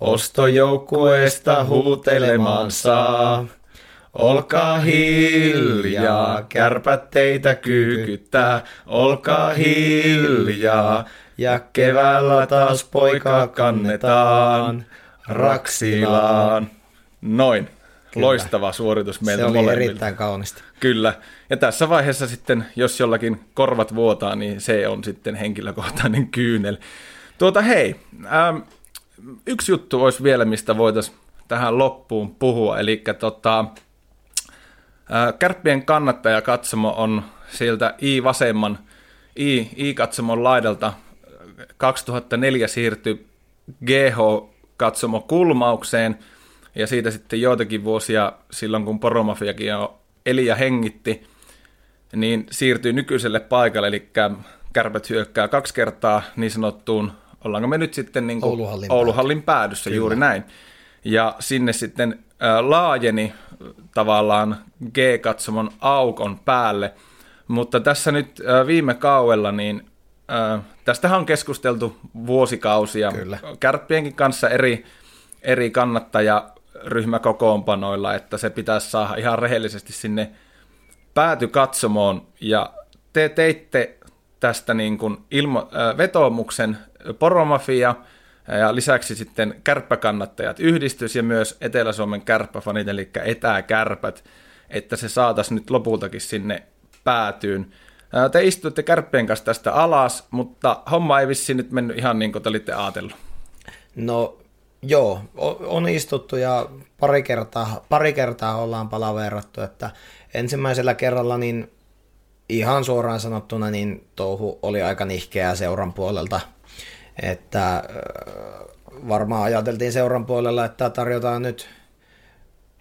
ostojoukkueesta huutelemaan saa. Olkaa hiljaa, kärpät teitä kyykyttää, olkaa hiljaa. Ja keväällä taas poika kannetaan Raksilaan. Noin. Kyllä. Loistava suoritus meiltä Se oli molemmilta. erittäin kaunista. Kyllä. Ja tässä vaiheessa sitten, jos jollakin korvat vuotaa, niin se on sitten henkilökohtainen kyynel. Tuota hei, ähm, yksi juttu olisi vielä, mistä voitaisiin tähän loppuun puhua. Eli tota, äh, Kärppien kannattaja katsomo on sieltä I-vasemman, I, I-katsomon laidalta 2004 siirtyi GH-katsomo kulmaukseen, ja siitä sitten joitakin vuosia silloin, kun Poromafiakin eli ja hengitti, niin siirtyi nykyiselle paikalle, eli kärpät hyökkää kaksi kertaa niin sanottuun, ollaanko me nyt sitten niin kuin Ouluhallin, Ouluhallin päädyssä, Kyllä. juuri näin. Ja sinne sitten laajeni tavallaan G-katsomon aukon päälle, mutta tässä nyt viime kaudella niin äh, tästähän on keskusteltu vuosikausia Kyllä. kärppienkin kanssa eri, eri kannattajaryhmäkokoonpanoilla, että se pitäisi saada ihan rehellisesti sinne päätykatsomoon, ja te teitte tästä niin kuin ilmo, äh, vetoomuksen poromafia, ja lisäksi sitten kärppäkannattajat yhdistys ja myös Etelä-Suomen kärppäfanit, eli etäkärpät, että se saataisiin nyt lopultakin sinne päätyyn. Te istuitte kärppien kanssa tästä alas, mutta homma ei vissiin nyt mennyt ihan niin kuin te olitte ajatellut. No joo, on istuttu ja pari kertaa, pari kertaa ollaan palaverattu, että ensimmäisellä kerralla niin ihan suoraan sanottuna niin touhu oli aika nihkeää seuran puolelta, että varmaan ajateltiin seuran puolella, että tarjotaan nyt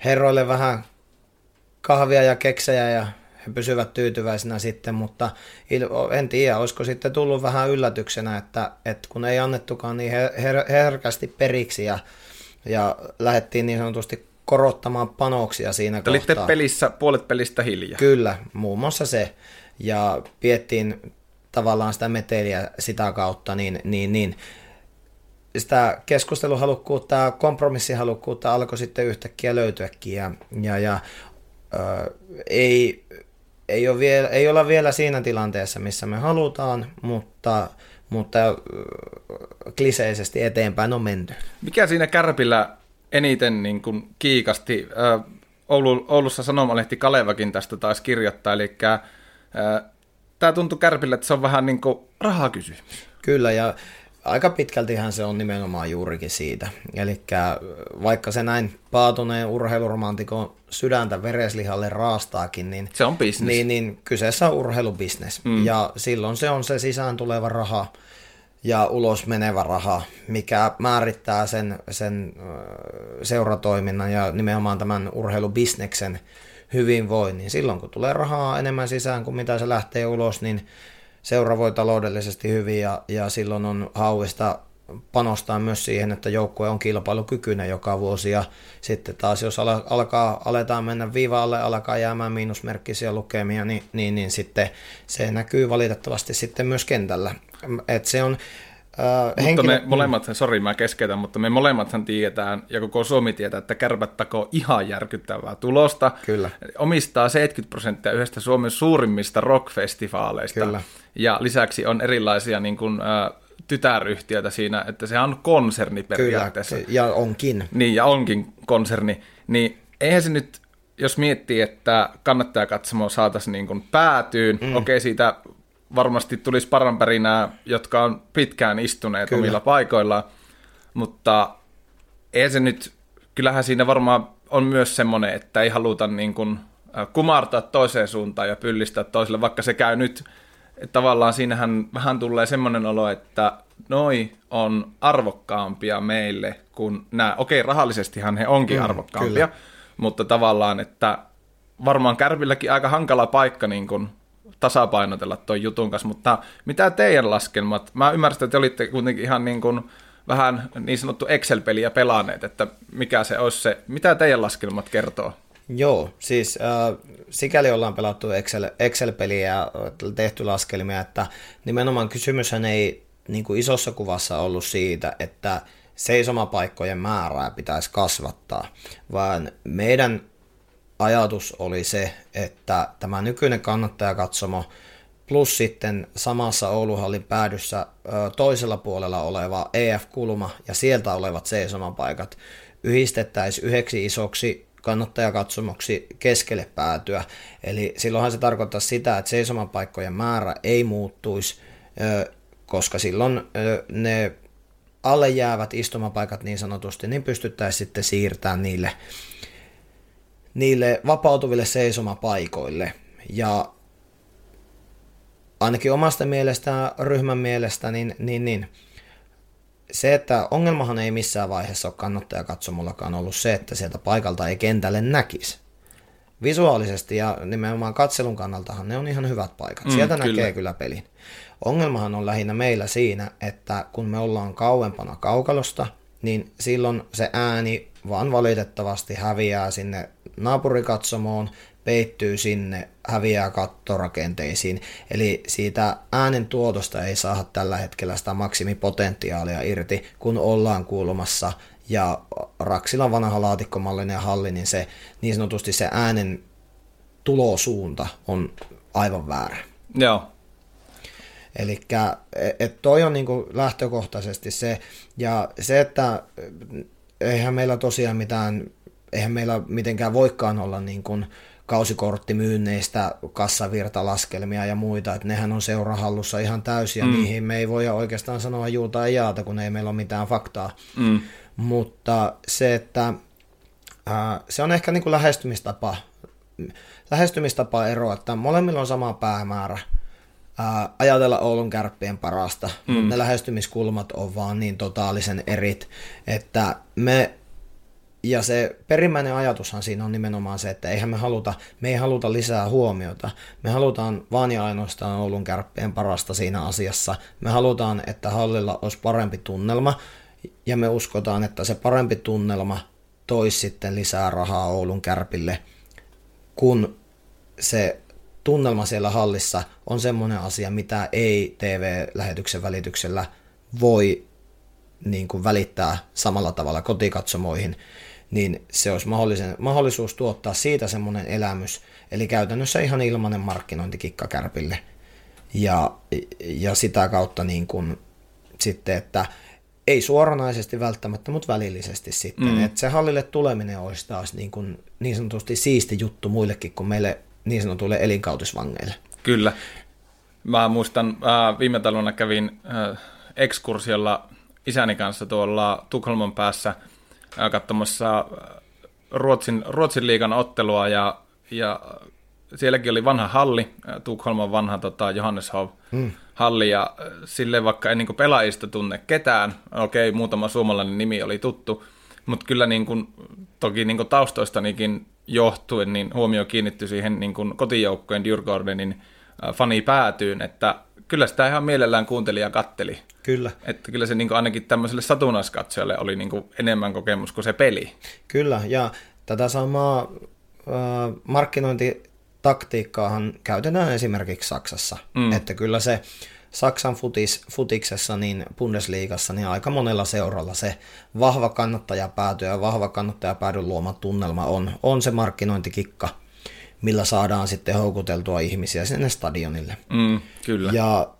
herroille vähän kahvia ja keksejä ja he pysyvät tyytyväisinä sitten, mutta en tiedä, olisiko sitten tullut vähän yllätyksenä, että, että kun ei annettukaan niin her- herkästi periksi ja, ja lähdettiin niin sanotusti korottamaan panoksia siinä Te olitte pelissä, puolet pelistä hiljaa. Kyllä, muun muassa se. Ja piettiin tavallaan sitä meteliä sitä kautta, niin, niin, niin sitä keskusteluhalukkuutta ja kompromissihalukkuutta alkoi sitten yhtäkkiä löytyäkin ja, ja, ja ö, ei, ei, ole vielä, ei olla vielä siinä tilanteessa, missä me halutaan, mutta, mutta kliseisesti eteenpäin on menty. Mikä siinä Kärpillä eniten niin kuin kiikasti? Oulu, Oulussa Sanomalehti Kalevakin tästä taisi kirjoittaa, eli tämä tuntui Kärpillä, että se on vähän niin kuin rahakysymys. Kyllä, ja aika pitkältihän se on nimenomaan juurikin siitä. Eli vaikka se näin paatuneen urheiluromantikon sydäntä vereslihalle raastaakin, niin, se on business. Niin, niin kyseessä on urheilubisnes. Mm. Ja silloin se on se sisään tuleva raha ja ulos menevä raha, mikä määrittää sen, sen seuratoiminnan ja nimenomaan tämän urheilubisneksen hyvinvoinnin. Silloin kun tulee rahaa enemmän sisään kuin mitä se lähtee ulos, niin seura voi taloudellisesti hyvin ja, ja silloin on hauista panostaa myös siihen, että joukkue on kilpailukykyinen joka vuosi ja sitten taas jos alkaa, aletaan mennä viiva alle, alkaa jäämään miinusmerkkisiä lukemia, niin, niin, niin sitten se näkyy valitettavasti sitten myös kentällä. Et se on, Uh, mutta henkilö... me molemmat, sori mä keskeytän, mutta me molemmathan tiedetään, ja koko Suomi tietää, että kärpät takoo ihan järkyttävää tulosta. Kyllä. Omistaa 70 prosenttia yhdestä Suomen suurimmista rockfestivaaleista. Kyllä. Ja lisäksi on erilaisia niin kuin, uh, tytäryhtiötä siinä, että se on konserni periaatteessa. Kyllä, ja onkin. Niin, ja onkin konserni. Niin eihän se nyt, jos miettii, että kannattaa katsomaan saataisiin niin kuin päätyyn, mm. okei siitä varmasti tulisi paranpärinää, jotka on pitkään istuneet Kyllä. omilla paikoillaan, mutta ei se nyt, kyllähän siinä varmaan on myös semmoinen, että ei haluta niin kuin kumartaa toiseen suuntaan ja pyllistää toiselle, vaikka se käy nyt, että tavallaan siinähän vähän tulee semmoinen olo, että noi on arvokkaampia meille kuin nämä. Okei, rahallisestihan he onkin mm, arvokkaampia, kyllä. mutta tavallaan, että varmaan Kärvilläkin aika hankala paikka niin kuin tasapainotella tuon jutun kanssa, mutta mitä teidän laskelmat? Mä ymmärrän, että te olitte kuitenkin ihan niin kuin vähän niin sanottu Excel-peliä pelanneet, että mikä se olisi se, mitä teidän laskelmat kertoo? Joo, siis äh, sikäli ollaan pelattu Excel, Excel-peliä ja tehty laskelmia, että nimenomaan kysymyshän ei niin kuin isossa kuvassa ollut siitä, että seisomapaikkojen määrää pitäisi kasvattaa, vaan meidän ajatus oli se, että tämä nykyinen kannattajakatsomo plus sitten samassa Ouluhallin päädyssä toisella puolella oleva EF-kulma ja sieltä olevat seisomapaikat yhdistettäisiin yhdeksi isoksi kannattajakatsomoksi keskelle päätyä. Eli silloinhan se tarkoittaa sitä, että seisomapaikkojen määrä ei muuttuisi, koska silloin ne alle jäävät istumapaikat niin sanotusti, niin pystyttäisiin sitten siirtämään niille, niille vapautuville seisomapaikoille. Ja ainakin omasta mielestä, ryhmän mielestä, niin, niin, niin se, että ongelmahan ei missään vaiheessa ole kannattajakatsomullakaan ollut se, että sieltä paikalta ei kentälle näkisi. Visuaalisesti ja nimenomaan katselun kannaltahan ne on ihan hyvät paikat. Mm, Sieltä kyllä. näkee kyllä pelin. Ongelmahan on lähinnä meillä siinä, että kun me ollaan kauempana kaukalosta, niin silloin se ääni vaan valitettavasti häviää sinne naapurikatsomoon, peittyy sinne, häviää kattorakenteisiin. Eli siitä äänen tuotosta ei saa tällä hetkellä sitä maksimipotentiaalia irti, kun ollaan kuulumassa ja Raksilan vanha laatikkomallinen halli, niin se niin sanotusti se äänen tulosuunta on aivan väärä. Joo. Eli toi on niinku lähtökohtaisesti se, ja se, että eihän meillä tosiaan mitään, eihän meillä mitenkään voikaan olla niin kuin kausikorttimyynneistä kassavirtalaskelmia ja muita, että nehän on seurahallussa ihan täysiä, mm. niihin me ei voi oikeastaan sanoa juuta ja jaata, kun ei meillä ole mitään faktaa. Mm. Mutta se, että ää, se on ehkä niin kuin lähestymistapa, lähestymistapa ero, että molemmilla on sama päämäärä, ää, ajatella Oulun kärppien parasta, mm. mutta ne lähestymiskulmat on vaan niin totaalisen erit, että me ja se perimmäinen ajatushan siinä on nimenomaan se, että eihän me haluta, me ei haluta lisää huomiota. Me halutaan vaan ja ainoastaan Oulun kärppien parasta siinä asiassa. Me halutaan, että hallilla olisi parempi tunnelma ja me uskotaan, että se parempi tunnelma toisi sitten lisää rahaa Oulun kärpille, kun se tunnelma siellä hallissa on semmoinen asia, mitä ei TV-lähetyksen välityksellä voi niin kuin välittää samalla tavalla kotikatsomoihin niin se olisi mahdollisuus tuottaa siitä semmoinen elämys, eli käytännössä ihan ilmainen markkinointikikka kärpille. Ja, ja sitä kautta niin kuin, sitten, että ei suoranaisesti välttämättä, mutta välillisesti sitten. Mm. Että se hallille tuleminen olisi taas niin, kuin, niin sanotusti siisti juttu muillekin kuin meille niin sanotuille elinkautisvangeille. Kyllä. Mä muistan, äh, viime talvena kävin äh, ekskursiolla isäni kanssa tuolla Tukholman päässä – katsomassa Ruotsin, Ruotsin liigan ottelua ja, ja sielläkin oli vanha halli, Tukholman vanha tota, Johanneshov hmm. halli ja sille vaikka ei niin pelaajista tunne ketään, okei muutama suomalainen nimi oli tuttu, mutta kyllä niin kuin, toki niin taustoistanikin johtuen niin huomio kiinnittyi siihen niin kotijoukkojen Djurgårdenin fani päätyyn, että kyllä sitä ihan mielellään kuunteli ja katteli. Kyllä. Että kyllä se niin ainakin tämmöiselle satunnaiskatsojalle oli niin enemmän kokemus kuin se peli. Kyllä, ja tätä samaa äh, markkinointitaktiikkaahan käytetään esimerkiksi Saksassa. Mm. Että kyllä se Saksan futis, futiksessa, niin Bundesliigassa, niin aika monella seuralla se vahva kannattajapääty ja vahva kannattajapäädyn luoma tunnelma on, on se markkinointikikka, millä saadaan sitten houkuteltua ihmisiä sinne stadionille. Mm, kyllä. Ja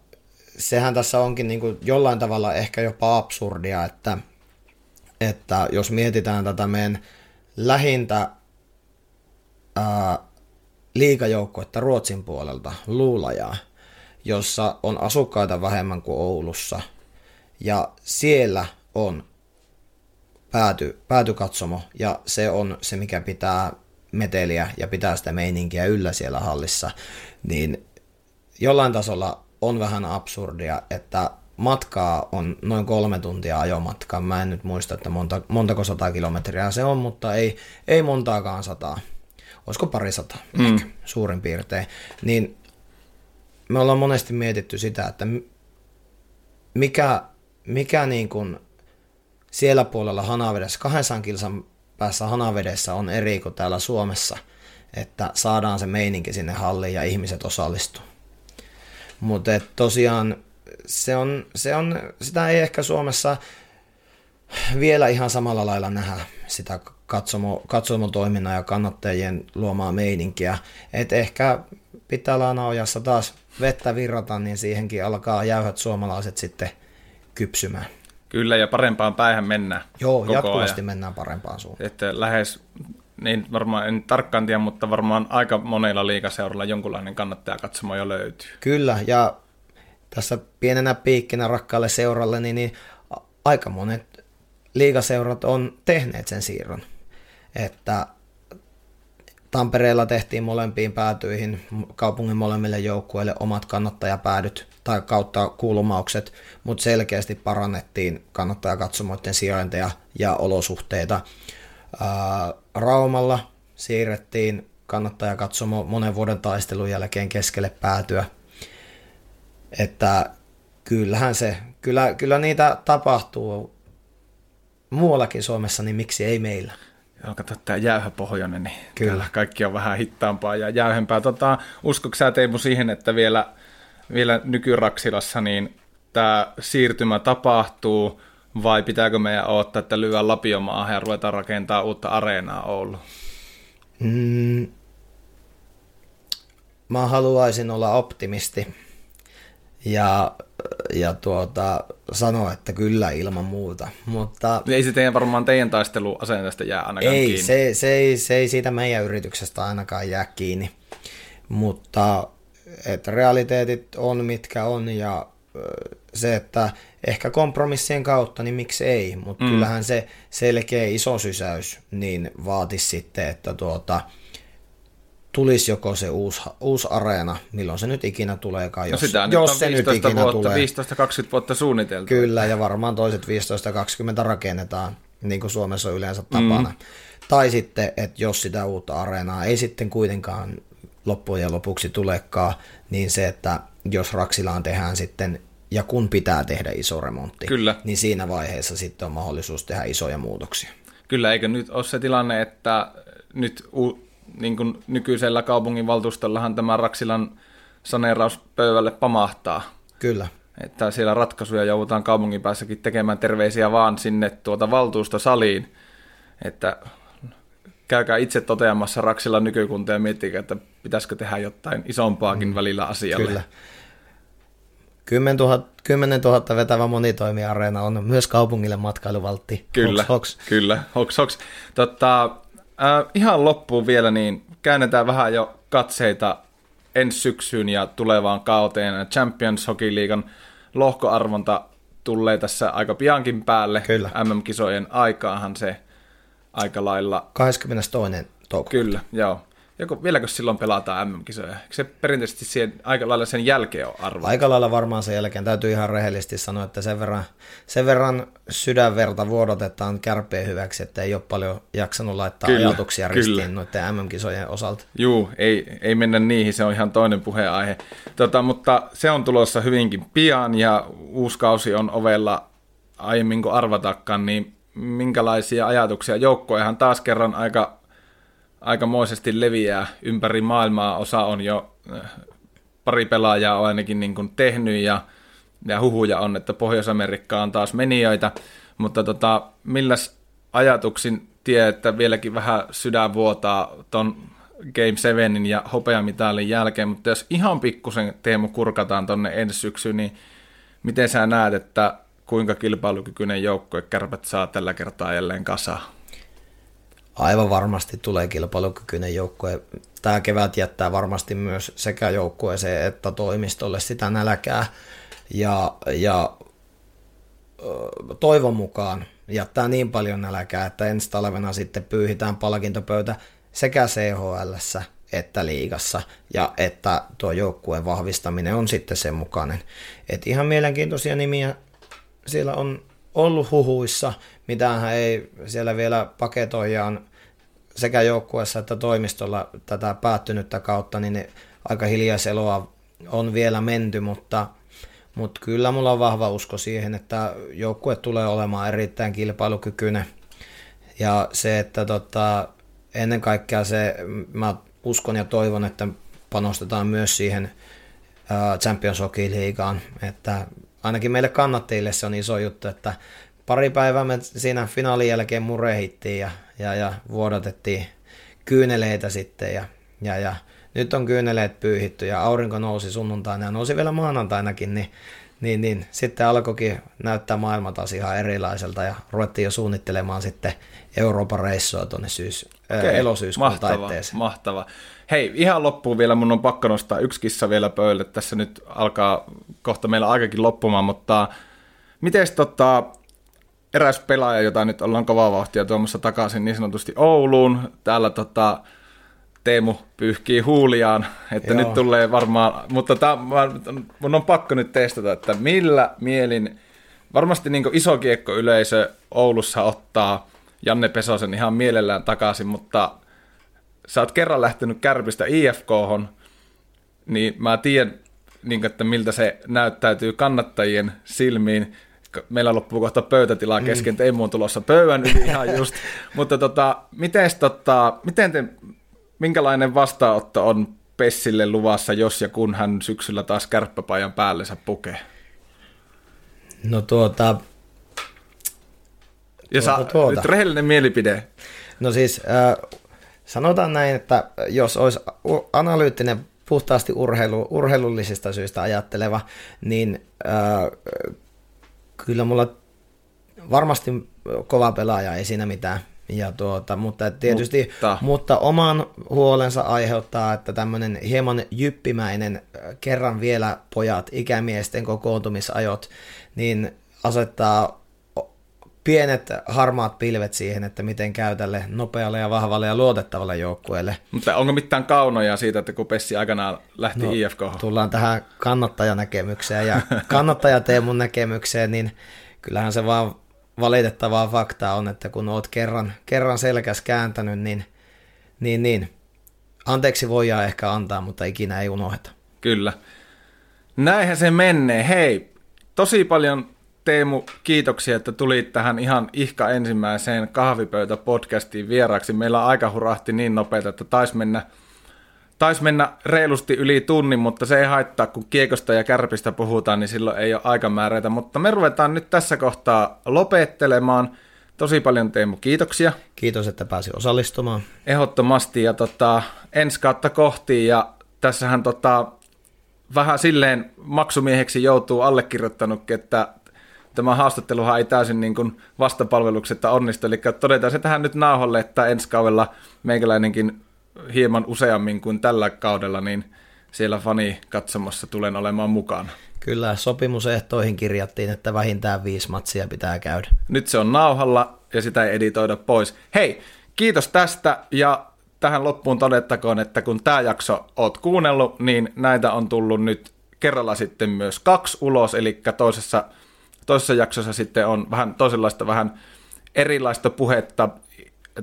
sehän tässä onkin niin kuin jollain tavalla ehkä jopa absurdia, että, että jos mietitään tätä meidän lähintä ää, liikajoukkuetta Ruotsin puolelta, Luulajaa, jossa on asukkaita vähemmän kuin Oulussa, ja siellä on pääty, päätykatsomo, ja se on se, mikä pitää meteliä ja pitää sitä meininkiä yllä siellä hallissa, niin jollain tasolla on vähän absurdia, että matkaa on noin kolme tuntia ajomatkaa. Mä en nyt muista, että monta, montako sata kilometriä se on, mutta ei, ei montaakaan sataa. Olisiko pari sata mm. ehkä, suurin piirtein. Niin me ollaan monesti mietitty sitä, että mikä, mikä niin kuin siellä puolella Hanavedessä, 200 kilsan päässä Hanavedessä on eri kuin täällä Suomessa, että saadaan se meininki sinne halliin ja ihmiset osallistuu. Mutta tosiaan se on, se on, sitä ei ehkä Suomessa vielä ihan samalla lailla nähdä sitä katsomo, katsomotoiminnan ja kannattajien luomaa meininkiä. Et ehkä pitää laanaojassa taas vettä virrata, niin siihenkin alkaa jäyhät suomalaiset sitten kypsymään. Kyllä, ja parempaan päähän mennään. Joo, jatkuvasti ajan. mennään parempaan suuntaan. Että lähes, niin varmaan en tarkkaan tiedä, mutta varmaan aika monella liikaseuralla jonkunlainen kannattaja katsomo jo löytyy. Kyllä, ja tässä pienenä piikkinä rakkaalle seuralle, niin, niin aika monet liigaseurat on tehneet sen siirron. Että Tampereella tehtiin molempiin päätyihin kaupungin molemmille joukkueille omat kannattajapäädyt tai kautta kuulumaukset, mutta selkeästi parannettiin kannattajakatsomoiden sijainteja ja olosuhteita. Raumalla siirrettiin kannattajakatsomo monen vuoden taistelun jälkeen keskelle päätyä. Että kyllähän se, kyllä, kyllä niitä tapahtuu muuallakin Suomessa, niin miksi ei meillä? Kato, tämä jäyhäpohjainen, niin Kyllä. kaikki on vähän hittaampaa ja jäyhempää. Tota, uskoiko sä Teemu siihen, että vielä, vielä nykyraksilassa niin tämä siirtymä tapahtuu, vai pitääkö meidän odottaa, että lyö lapiomaahan ja ruvetaan rakentaa uutta areenaa Oulu? Mm, mä haluaisin olla optimisti ja, ja tuota, sanoa, että kyllä ilman muuta. Mutta, ei se teidän varmaan teidän taisteluasenteesta jää ainakaan ei, kiinni. Se, se, ei, se ei siitä meidän yrityksestä ainakaan jää kiinni. Mutta että realiteetit on mitkä on ja se, että ehkä kompromissien kautta, niin miksi ei, mutta mm. kyllähän se selkeä iso sysäys niin vaatisi sitten, että tuota, tulisi joko se uusi, uusi areena, milloin se nyt ikinä tuleekaan, jos, no sitä jos se nyt ikinä vuotta, tulee. 15-20 vuotta suunniteltu. Kyllä, ja varmaan toiset 15-20 rakennetaan, niin kuin Suomessa on yleensä tapana. Mm. Tai sitten, että jos sitä uutta areenaa ei sitten kuitenkaan loppujen lopuksi tulekaan, niin se, että jos Raksilaan tehdään sitten, ja kun pitää tehdä iso remontti, Kyllä. niin siinä vaiheessa sitten on mahdollisuus tehdä isoja muutoksia. Kyllä, eikö nyt ole se tilanne, että nyt niin kuin nykyisellä kaupunginvaltuustollahan tämä Raksilan saneeraus pöydälle pamahtaa. Kyllä. Että siellä ratkaisuja joudutaan kaupungin päässäkin tekemään terveisiä vaan sinne tuota valtuustosaliin. Että käykää itse toteamassa Raksilla nykykunta ja miettikää, että pitäisikö tehdä jotain isompaakin mm. välillä asialle. Kyllä. 10 000, 10 000 vetävä monitoimiareena on myös kaupungille matkailuvaltti. Kyllä, hoks, hoks. kyllä, hoks, hoks. Totta, Äh, ihan loppuun vielä, niin käännetään vähän jo katseita ensi syksyyn ja tulevaan kauteen. Champions Hockey Leaguean lohkoarvonta tulee tässä aika piankin päälle. Kyllä. MM-kisojen aikaahan se aika lailla... 22. toukokuuta. Kyllä, joo. Joko, vieläkö silloin pelataan MM-kisoja? Eikö se perinteisesti siihen, aika lailla sen jälkeen on arvo? Aika lailla varmaan sen jälkeen. Täytyy ihan rehellisesti sanoa, että sen verran, sen verran sydänverta vuodotetaan kärpeen hyväksi, että ei ole paljon jaksanut laittaa kyllä, ajatuksia ristiin kyllä. noiden MM-kisojen osalta. Juu, ei, ei mennä niihin, se on ihan toinen puheenaihe. Tota, mutta se on tulossa hyvinkin pian ja uusi kausi on ovella aiemmin kuin arvatakaan, niin minkälaisia ajatuksia? Joukkojahan taas kerran aika aikamoisesti leviää ympäri maailmaa. Osa on jo äh, pari pelaajaa on ainakin niin kuin tehnyt ja, ja huhuja on, että Pohjois-Amerikka on taas menijöitä. Mutta tota, milläs ajatuksin tie, että vieläkin vähän sydän vuotaa ton Game 7 ja hopeamitalin jälkeen, mutta jos ihan pikkusen Teemu kurkataan tonne ensi syksyyn, niin miten sä näet, että kuinka kilpailukykyinen joukkue kärpät saa tällä kertaa jälleen kasaan? Aivan varmasti tulee kilpailukykyinen joukkue. Tämä kevät jättää varmasti myös sekä joukkueeseen että toimistolle sitä nälkää. Ja, ja toivon mukaan jättää niin paljon nälkää, että ensi talvena sitten pyyhitään palkintopöytä sekä CHL että liigassa, ja että tuo joukkueen vahvistaminen on sitten sen mukainen. Et ihan mielenkiintoisia nimiä siellä on ollut huhuissa, mitään ei siellä vielä paketoijaan sekä joukkueessa että toimistolla tätä päättynyttä kautta, niin aika hiljaiseloa on vielä menty, mutta, mutta kyllä mulla on vahva usko siihen, että joukkue tulee olemaan erittäin kilpailukykyinen. Ja se, että tota, ennen kaikkea se, mä uskon ja toivon, että panostetaan myös siihen Champions Hockey Liigaan, että ainakin meille kannattajille se on iso juttu, että pari päivää me siinä finaalin jälkeen murehittiin ja, ja, ja vuodatettiin kyyneleitä sitten ja, ja, ja nyt on kyyneleet pyyhitty ja aurinko nousi sunnuntaina ja nousi vielä maanantainakin, niin, niin, niin sitten alkoikin näyttää maailma taas ihan erilaiselta ja ruvettiin jo suunnittelemaan sitten Euroopan reissua tuonne syys, okay. elosyyskuun mahtava, taitteeseen. Mahtava. Hei, ihan loppuun vielä, mun on pakko nostaa yksi kissa vielä pöydälle. Tässä nyt alkaa kohta meillä aikakin loppumaan, mutta miten tota, eräs pelaaja, jota nyt ollaan kovaa vauhtia tuomassa takaisin niin sanotusti Ouluun, täällä tota, Teemu pyyhkii huuliaan, että Joo. nyt tulee varmaan, mutta tää, mun on pakko nyt testata, että millä mielin, varmasti niin iso yleisö Oulussa ottaa Janne Pesosen ihan mielellään takaisin, mutta sä oot kerran lähtenyt kärpistä ifk niin mä tiedän, niin, että miltä se näyttäytyy kannattajien silmiin. Meillä loppuu kohta pöytätilaa mm. kesken, mm. Teemu on tulossa pöydän yli ihan just. Mutta tota, miten, tota, miten te, minkälainen vastaanotto on Pessille luvassa, jos ja kun hän syksyllä taas kärppäpajan päällensä pukee? No tuota... Ja tuota, tuota. nyt rehellinen mielipide. No siis äh, sanotaan näin, että jos olisi analyyttinen puhtaasti urheilu, urheilullisista syistä ajatteleva, niin äh, kyllä mulla varmasti kova pelaaja, ei siinä mitään. Ja tuota, mutta tietysti, mutta. mutta oman huolensa aiheuttaa, että tämmöinen hieman jyppimäinen kerran vielä pojat, ikämiesten kokoontumisajot, niin asettaa pienet harmaat pilvet siihen, että miten käy tälle nopealle ja vahvalle ja luotettavalle joukkueelle. Mutta onko mitään kaunoja siitä, että kun Pessi aikanaan lähti no, IFK? Tullaan tähän kannattajanäkemykseen ja kannattaja Teemun näkemykseen, niin kyllähän se vaan valitettavaa faktaa on, että kun oot kerran, kerran selkäs kääntänyt, niin, niin, niin anteeksi voidaan ehkä antaa, mutta ikinä ei unoheta. Kyllä. Näinhän se menee. Hei, tosi paljon Teemu, kiitoksia, että tulit tähän ihan ihka ensimmäiseen kahvipöytä-podcastiin vieraaksi. Meillä aika hurahti niin nopeita, että taisi mennä, tais mennä reilusti yli tunnin, mutta se ei haittaa, kun kiekosta ja kärpistä puhutaan, niin silloin ei ole aikamääreitä. Mutta me ruvetaan nyt tässä kohtaa lopettelemaan. Tosi paljon Teemu, kiitoksia. Kiitos, että pääsi osallistumaan. Ehdottomasti ja tota, ensi kautta kohti ja tässähän tota, vähän silleen maksumieheksi joutuu allekirjoittanut, että tämä haastatteluhan ei täysin niin kuin vastapalveluksetta onnistu, eli todetaan se tähän nyt nauholle, että ensi kaudella meikäläinenkin hieman useammin kuin tällä kaudella, niin siellä fani katsomassa tulen olemaan mukana. Kyllä, sopimusehtoihin kirjattiin, että vähintään viisi matsia pitää käydä. Nyt se on nauhalla ja sitä ei editoida pois. Hei, kiitos tästä ja tähän loppuun todettakoon, että kun tämä jakso oot kuunnellut, niin näitä on tullut nyt kerralla sitten myös kaksi ulos, eli toisessa toisessa jaksossa sitten on vähän toisenlaista, vähän erilaista puhetta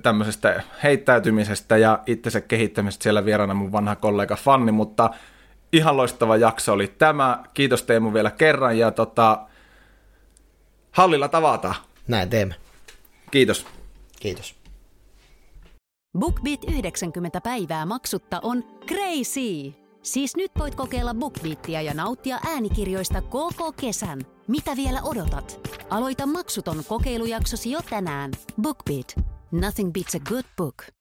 tämmöisestä heittäytymisestä ja itsensä kehittämisestä siellä vieraana mun vanha kollega Fanni, mutta ihan loistava jakso oli tämä. Kiitos Teemu vielä kerran ja tota, hallilla tavataan. Näin teemme. Kiitos. Kiitos. BookBeat 90 päivää maksutta on crazy! Siis nyt voit kokeilla BookBeatia ja nauttia äänikirjoista koko kesän. Mitä vielä odotat? Aloita maksuton kokeilujaksosi jo tänään. BookBeat. Nothing beats a good book.